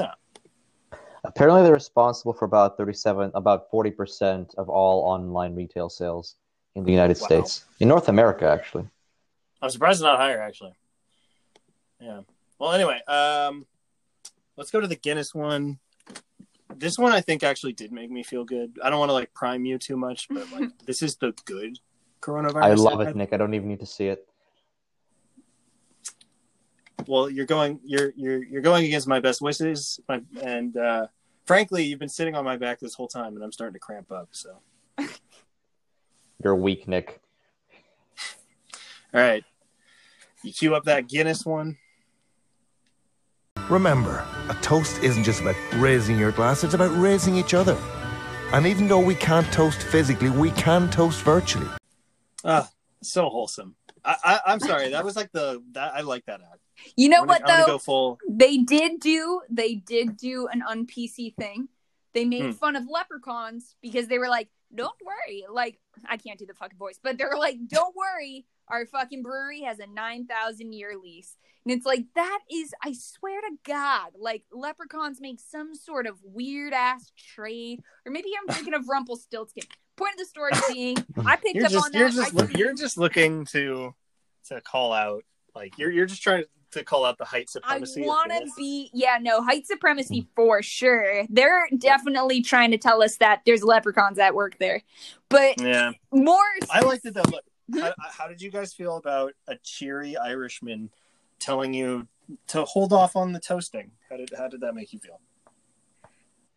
Yeah. Apparently, they're responsible for about thirty-seven, about forty percent of all online retail sales in the United Wow. States, in North America, actually. I'm surprised it's not higher, actually. Yeah. Well, anyway, um, let's go to the Guinness one. This one I think actually did make me feel good. I don't want to like prime you too much, but like <laughs> this is the good coronavirus. I love ad. it, Nick. I don't even need to see it. Well, you're going, you're you're you're going against my best wishes, my, and uh, frankly, you've been sitting on my back this whole time, and I'm starting to cramp up. So, <laughs> You're weak, Nick. all right, you cue up that Guinness one. Remember, a toast isn't just about raising your glass, it's about raising each other. And even though we can't toast physically, we can toast virtually. Ah, so wholesome. I, I I'm sorry, that was like the that I like that ad. You know I'm gonna- what I'm though? go full. They did do they did do an un PC thing. They made Hmm. fun of leprechauns because they were like, "Don't worry." Like I can't do the fucking voice, but they're like, "Don't worry, our fucking brewery has a 9,000 year lease." And it's like that is I swear to god, like leprechauns make some sort of weird ass trade or maybe I'm thinking of <laughs> Rumpelstiltskin. Point of the story being, I picked You're up just on that. you're just I you're just looking to to call out like you're you're just trying to call out the height supremacy. of want to be, yeah, no, height supremacy for sure. They're definitely trying to tell us that there's leprechauns at work there. But Yeah, more, I liked it though. Look, how, how did you guys feel about a cheery Irishman telling you to hold off on the toasting? How did how did that make you feel?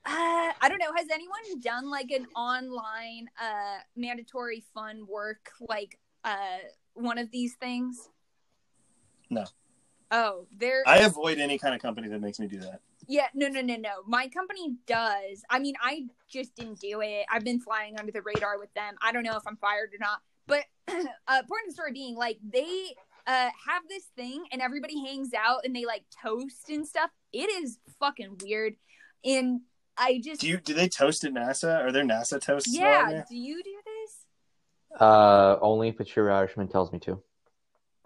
uh, I don't know. Has anyone done like an online uh, mandatory fun work, like uh, one of these things? No, Oh, there. I avoid any kind of company that makes me do that. Yeah, no, no, no, no. My company does. I mean, I just didn't do it. I've been flying under the radar with them. I don't know if I'm fired or not. But <clears throat> uh, point of the story being, like, they uh, have this thing and everybody hangs out and they like toast and stuff. It is fucking weird. And I just, Do you do they toast at NASA? Are there NASA toasts? yeah. Do you do this? Uh, only if a cheery Irishman tells me to.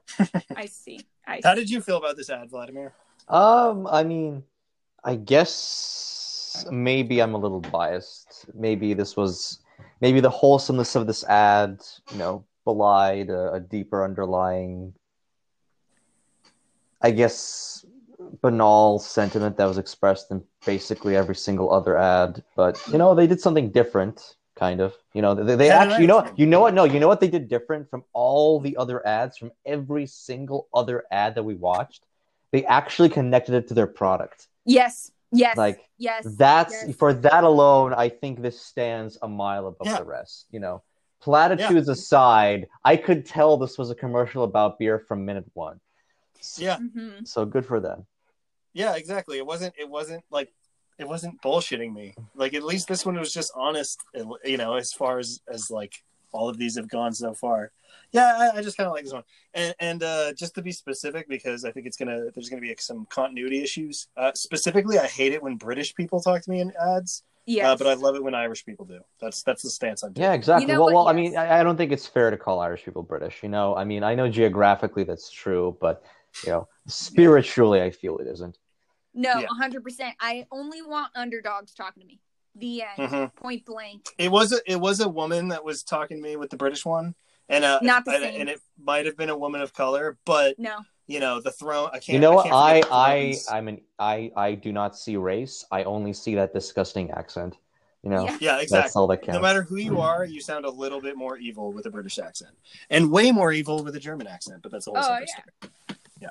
<laughs> I see. I see. How did you feel about this ad, Vladimir? Um, I mean, I guess maybe I'm a little biased. Maybe this was, maybe the wholesomeness of this ad, you know, belied a, a deeper underlying, I guess, banal sentiment that was expressed in basically every single other ad. But you know, they did something different, kind of. You know, they, they actually, you know, you know what? No, you know what they did different from all the other ads, from every single other ad that we watched. They actually connected it to their product. Yes. Yes. Like yes. that's yes. for that alone. I think this stands a mile above Yeah. the rest. You know, platitudes aside, I could tell this was a commercial about beer from minute one. Yeah. So good for them. Mm-hmm. yeah, exactly. It wasn't. It wasn't like it wasn't bullshitting me. Like at least this one was just honest. You know, as far as as like all of these have gone so far. Yeah, I, I just kind of like this one. And and uh, just to be specific, because I think it's gonna there's gonna be some continuity issues. Uh, specifically, I hate it when British people talk to me in ads. Yeah, Uh, but I love it when Irish people do. That's that's the stance I'm taking. Yeah, exactly. know well, what? well, I mean, I, I don't think it's fair to call Irish people British. You know, I mean, I know geographically that's true, but you know, spiritually, I feel it isn't. No, Yeah. 100%. I only want underdogs talking to me. The end. Mhm. Point blank. It was a it was a woman that was talking to me with the British one, and uh, Not the and, same. and it might have been a woman of color, but No. you know the throne. I can't. You know what? can't I, I. I'm an, I, I do not see race. I only see that disgusting accent. You know, Yeah. yeah, exactly. that's all that counts. No matter who you are, you sound a little bit more evil with a British accent, and way more evil with a German accent. But that's a whole Oh, separate yeah. story. Yeah.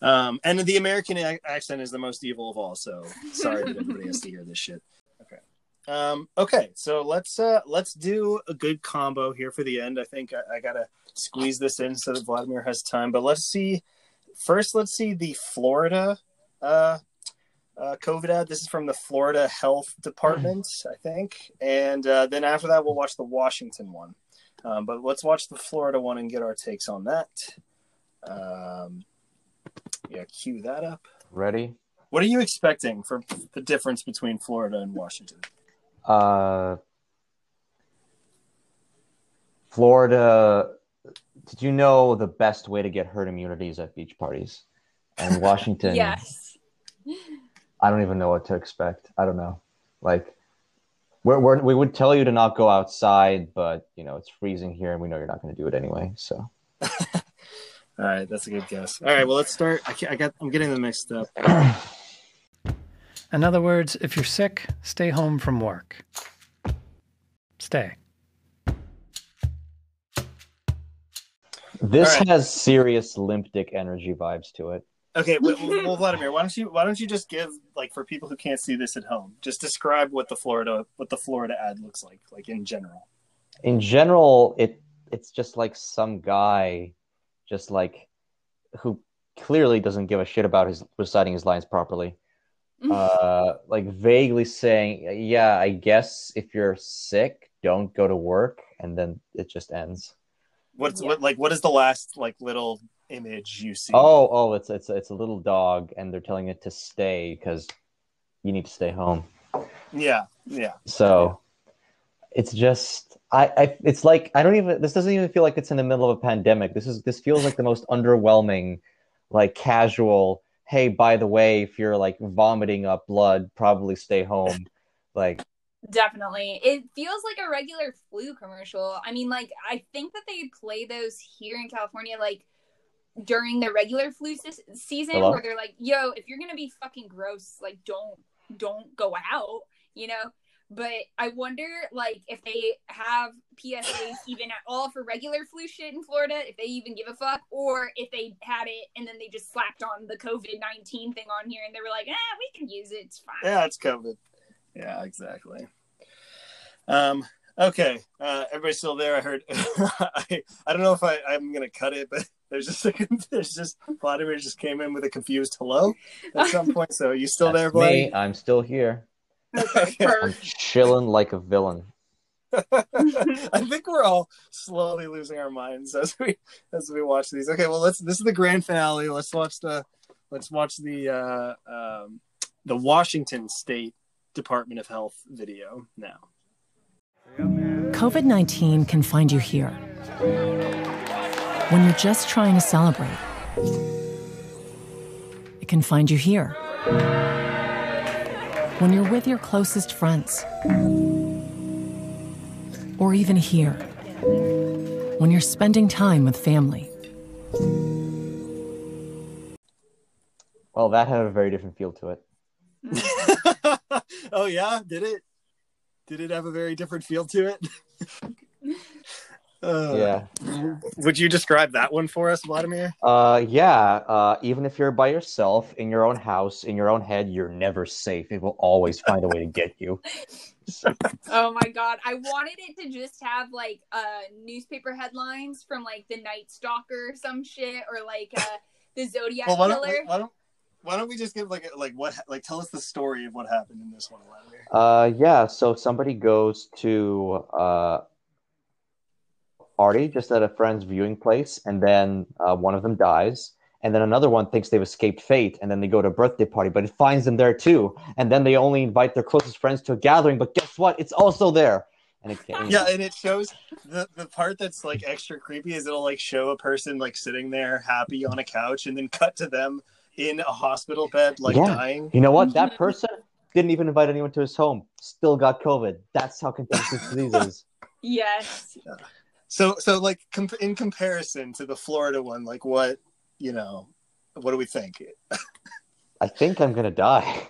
Um, and the American ac- accent is the most evil of all. So sorry that everybody has to hear this shit. Okay. Um, okay, so let's uh, let's do a good combo here for the end. I think I, I gotta squeeze this in so that Vladimir has time. But let's see. First, let's see the Florida uh, uh, COVID ad. This is from the Florida Health Department, I think. And uh, then after that, we'll watch the Washington one. Um, but let's watch the Florida one and get our takes on that. Um, yeah, cue that up. Ready? What are you expecting for the difference between Florida and Washington? Uh, Florida. Did you know the best way to get herd immunity is at beach parties? And <laughs> Washington, Yes. I don't even know what to expect. I don't know. Like, we're, we're, we would tell you to not go outside, but you know it's freezing here, and we know you're not going to do it anyway. So <laughs> All right, that's a good guess. All right, well let's start. I, can't, I got. I'm getting them mixed up. <clears throat> In other words, if you're sick, stay home from work. Stay. this All right. has serious limp dick energy vibes to it. Okay, well, well, Vladimir, why don't you why don't you just give like for people who can't see this at home, just describe what the Florida what the Florida ad looks like, like in general. in general it it's just like some guy just like who clearly doesn't give a shit about his reciting his lines properly. Uh like vaguely saying yeah i guess if you're sick don't go to work and then it just ends. What's what like what is the last like little image you see? oh oh it's it's it's a little dog and they're telling it to stay because you need to stay home. Yeah, yeah. So it's just I, I it's like I don't even this doesn't even feel like it's in the middle of a pandemic. This is this feels like the most underwhelming, like casual, hey, by the way, if you're like vomiting up blood, probably stay home. Like Definitely. It feels like a regular flu commercial. I mean, like, I think that they play those here in California, like, during the regular flu se- season, Hello? where they're like, yo, if you're going to be fucking gross, like, don't, don't go out, you know? But I wonder, like, if they have PSAs even at all for regular flu shit in Florida, if they even give a fuck, or if they had it and then they just slapped on the COVID 19 thing on here and they were like, ah, we can use it. It's fine. Yeah, it's COVID. Yeah, exactly. Um, okay, uh, everybody's still there. I heard. <laughs> I, I don't know if I, I'm gonna cut it, but <laughs> there's just a, <laughs> there's just Vladimir just came in with a confused hello at some point. So are you still there, that's me, I'm still here. <laughs> I'm chilling like a villain. <laughs> I think we're all slowly losing our minds as we as we watch these. Okay, well let's this is the grand finale. Let's watch the let's watch the uh, um, the Washington State Department of Health video now. COVID 19 can find you here when you're just trying to celebrate. It can find you here when you're with your closest friends. Or even here when you're spending time with family. Well, that had a very different feel to it. <laughs> oh yeah, did it? Did it have a very different feel to it? <laughs> Uh, Yeah. Would you describe that one for us, Vladimir? Uh, yeah. Uh, even if you're by yourself in your own house, in your own head, you're never safe. It will always find a way to get you. <laughs> Oh my god, I wanted it to just have like uh newspaper headlines from like the Night Stalker or some shit or like uh the Zodiac Well, why don't, Killer. why don't why don't we just give like like what like tell us the story of what happened in this one, Vladimir? Uh, yeah. So somebody goes to uh party just at a friend's viewing place, and then uh, one of them dies, and then another one thinks they've escaped fate, and then they go to a birthday party, but it finds them there too, and then they only invite their closest friends to a gathering, but guess what? It's also there, and it can't. Yeah, and it shows the the part that's like extra creepy is it'll like show a person like sitting there happy on a couch, and then cut to them in a hospital bed like yeah. dying. You know what? That person didn't even invite anyone to his home. Still got COVID. That's how contagious disease is. <laughs> Yes. So so like com- in comparison to the Florida one, like what you know, what do we think? I think I'm gonna die.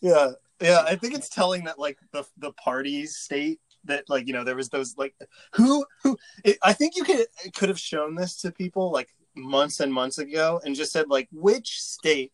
yeah yeah i think it's telling that like the the party state that like you know there was those like who who it, i think you could could have shown this to people like months and months ago and just said like which state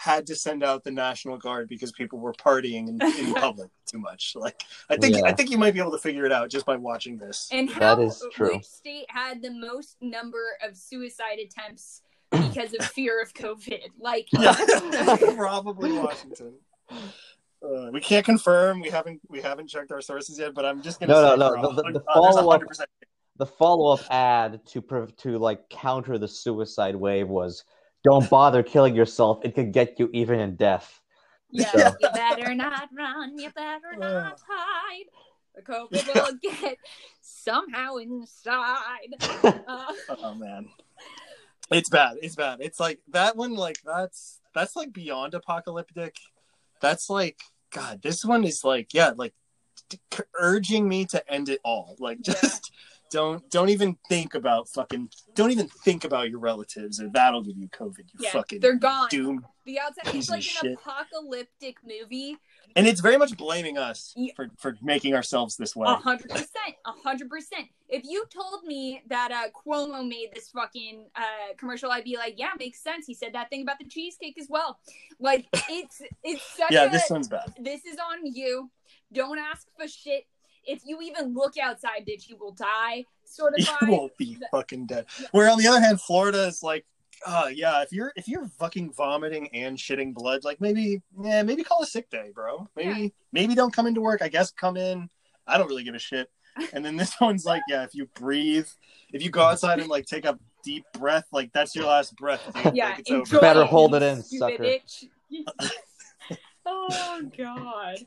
had to send out the national guard because people were partying in, in <laughs> public too much like i think Yeah. i think you might be able to figure it out just by watching this And how That is true. which state had the most number of suicide attempts because of fear of COVID? Like <laughs> <laughs> probably washington uh, we can't confirm we haven't we haven't checked our sources yet but i'm just gonna No, say no, no. The, the, the there's a follow up, the follow up ad to to like counter the suicide wave was, "Don't bother killing yourself. It could get you even in death." Yeah, So- you better not run, you better <laughs> not hide. The COVID will <laughs> get somehow inside. <laughs> Uh, Oh man, it's bad. It's bad. It's like that one. Like that's that's like beyond apocalyptic. That's like God. This one is like yeah, like urging me to end it all. Like just don't don't even think about fucking don't even think about your relatives or that'll give you COVID. You yeah, fucking they're gone. doomed. The outside is like an apocalyptic movie. And it's very much blaming us Yeah. for for making ourselves this way. A hundred percent, a hundred percent. If you told me that uh, Cuomo made this fucking uh, commercial, I'd be like, "Yeah, makes sense." He said that thing about the cheesecake as well. Like it's it's such Yeah, a this one's bad. This is on you. Don't ask for shit. If you even look outside, bitch, you will die. Sort of <laughs> you vibe. won't be fucking dead. Where on the other hand, Florida is like, uh yeah, if you're if you're fucking vomiting and shitting blood, like maybe yeah, maybe call a sick day, bro. Maybe maybe don't come into work. I guess come in. I don't really give a shit. And then this <laughs> one's like, yeah, if you breathe, if you go outside and like take a deep breath, like that's your last breath. Dude. Yeah, like, it's enjoy over. Better hold it in, Stupid sucker. bitch. <laughs> oh god.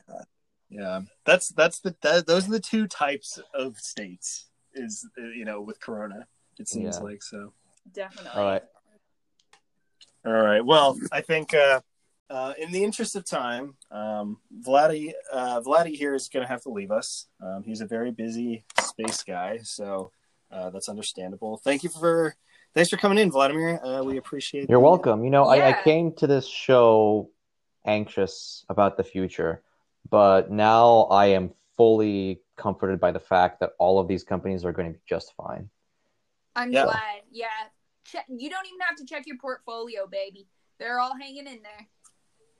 Yeah, that's that's the that, those are the two types of states. Is you know with Corona, it seems Yeah. like so. Definitely. All right. All right. Well, I think uh, uh, in the interest of time, um, Vladdy uh, Vladdy here is going to have to leave us. Um, he's a very busy space guy, so uh, that's understandable. Thank you for thanks for coming in, Vladimir. Uh, we appreciate. You're the- welcome. You know, I, I came to this show anxious about the future, but now I am fully comforted by the fact that all of these companies are going to be just fine. I'm Yeah. glad. Yeah. Check, you don't even have to check your portfolio, baby. They're all hanging in there.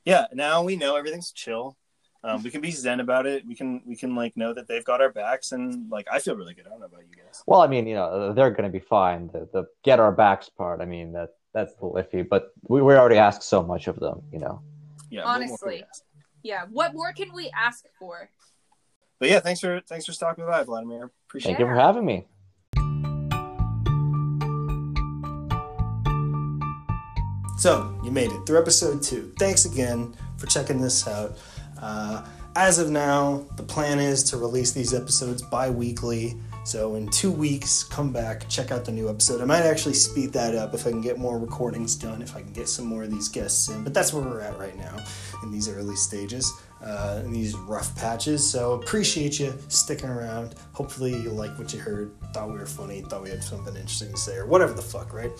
Yeah. Now we know everything's chill. Um, we can be zen about it. We can we can like know that they've got our backs, and like I feel really good. I don't know about you guys. Well, I mean, you know, they're going to be fine. The, the get our backs part, I mean, that that's a little iffy, but we, we already asked so much of them, you know. Yeah. what more can we Honestly. Ask? Yeah. What more can we ask for? But yeah, thanks for thanks for stopping by, Vladimir. Appreciate it. Thank you for having me. So, you made it through episode two. Thanks again for checking this out. Uh, as of now, the plan is to release these episodes bi weekly. So, in two weeks, come back, check out the new episode. I might actually speed that up if I can get more recordings done, if I can get some more of these guests in. But that's where we're at right now in these early stages, uh, in these rough patches. So, appreciate you sticking around. Hopefully, you like what you heard, thought we were funny, thought we had something interesting to say, or whatever the fuck, right?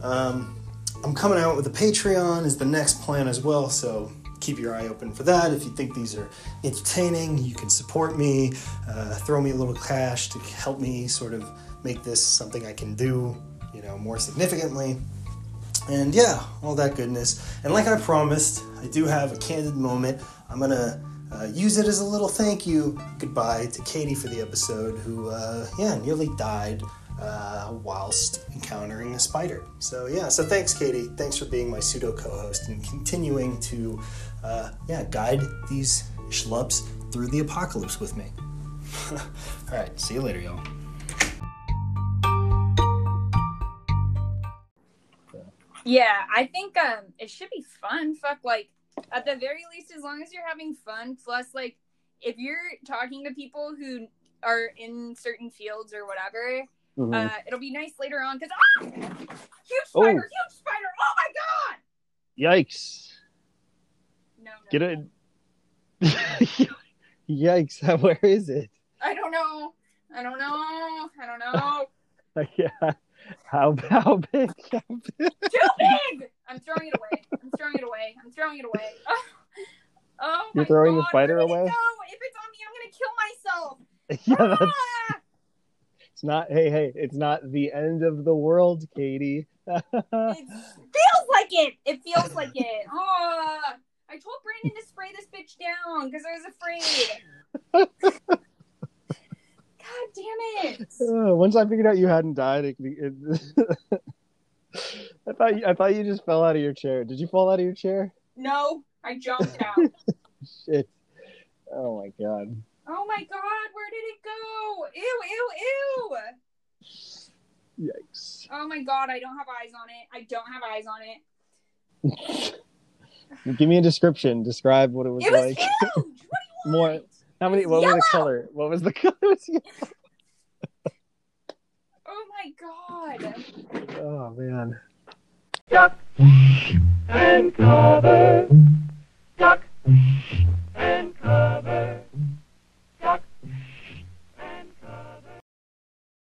Um, I'm coming out with a Patreon is the next plan as well, so keep your eye open for that. If you think these are entertaining, you can support me, uh, throw me a little cash to help me sort of make this something I can do, you know, more significantly. And yeah, all that goodness. And like I promised, I do have a candid moment. I'm gonna uh, use it as a little thank you goodbye to Katie for the episode, who uh, yeah nearly died uh, whilst encountering a spider. So yeah, so thanks, Katie. Thanks for being my pseudo co-host and continuing to uh, yeah guide these schlubs through the apocalypse with me. <laughs> All right, see you later, y'all. Yeah, I think um it should be fun. Fuck like at the very least as long as you're having fun plus like if you're talking to people who are in certain fields or whatever, Mhm. uh it'll be nice later on cuz ah! huge Oh. spider, huge spider. Oh my god. Yikes! No, no. Get it. <laughs> Yikes! <laughs> Where is it? I don't know. I don't know. I don't know. <laughs> Yeah. How how big? How big? Too big. I'm throwing it away. I'm throwing it away. I'm throwing it away. Oh, You're my throwing the spider away? go? If it's on me, I'm gonna kill myself. Yeah, that's. Ah! It's not. Hey, hey! It's not the end of the world, Katie. It feels like it. It feels like it. Oh, I told Brandon to spray this bitch down because I was afraid. God damn it! Uh, once I figured out you hadn't died, it, it, <laughs> I thought you, I thought you just fell out of your chair. Did you fall out of your chair? No, I jumped out. <laughs> Shit! Oh my god! Oh my god, where did it go? Ew, ew, ew! Yikes! Oh my god, I don't have eyes on it. I don't have eyes on it. <laughs> Give me a description. Describe what it was, it was like. Huge. <laughs> More. How many? What yellow. was the color? What was the <laughs> color? <laughs> oh my god. Oh man. Duck and cover. Duck and cover.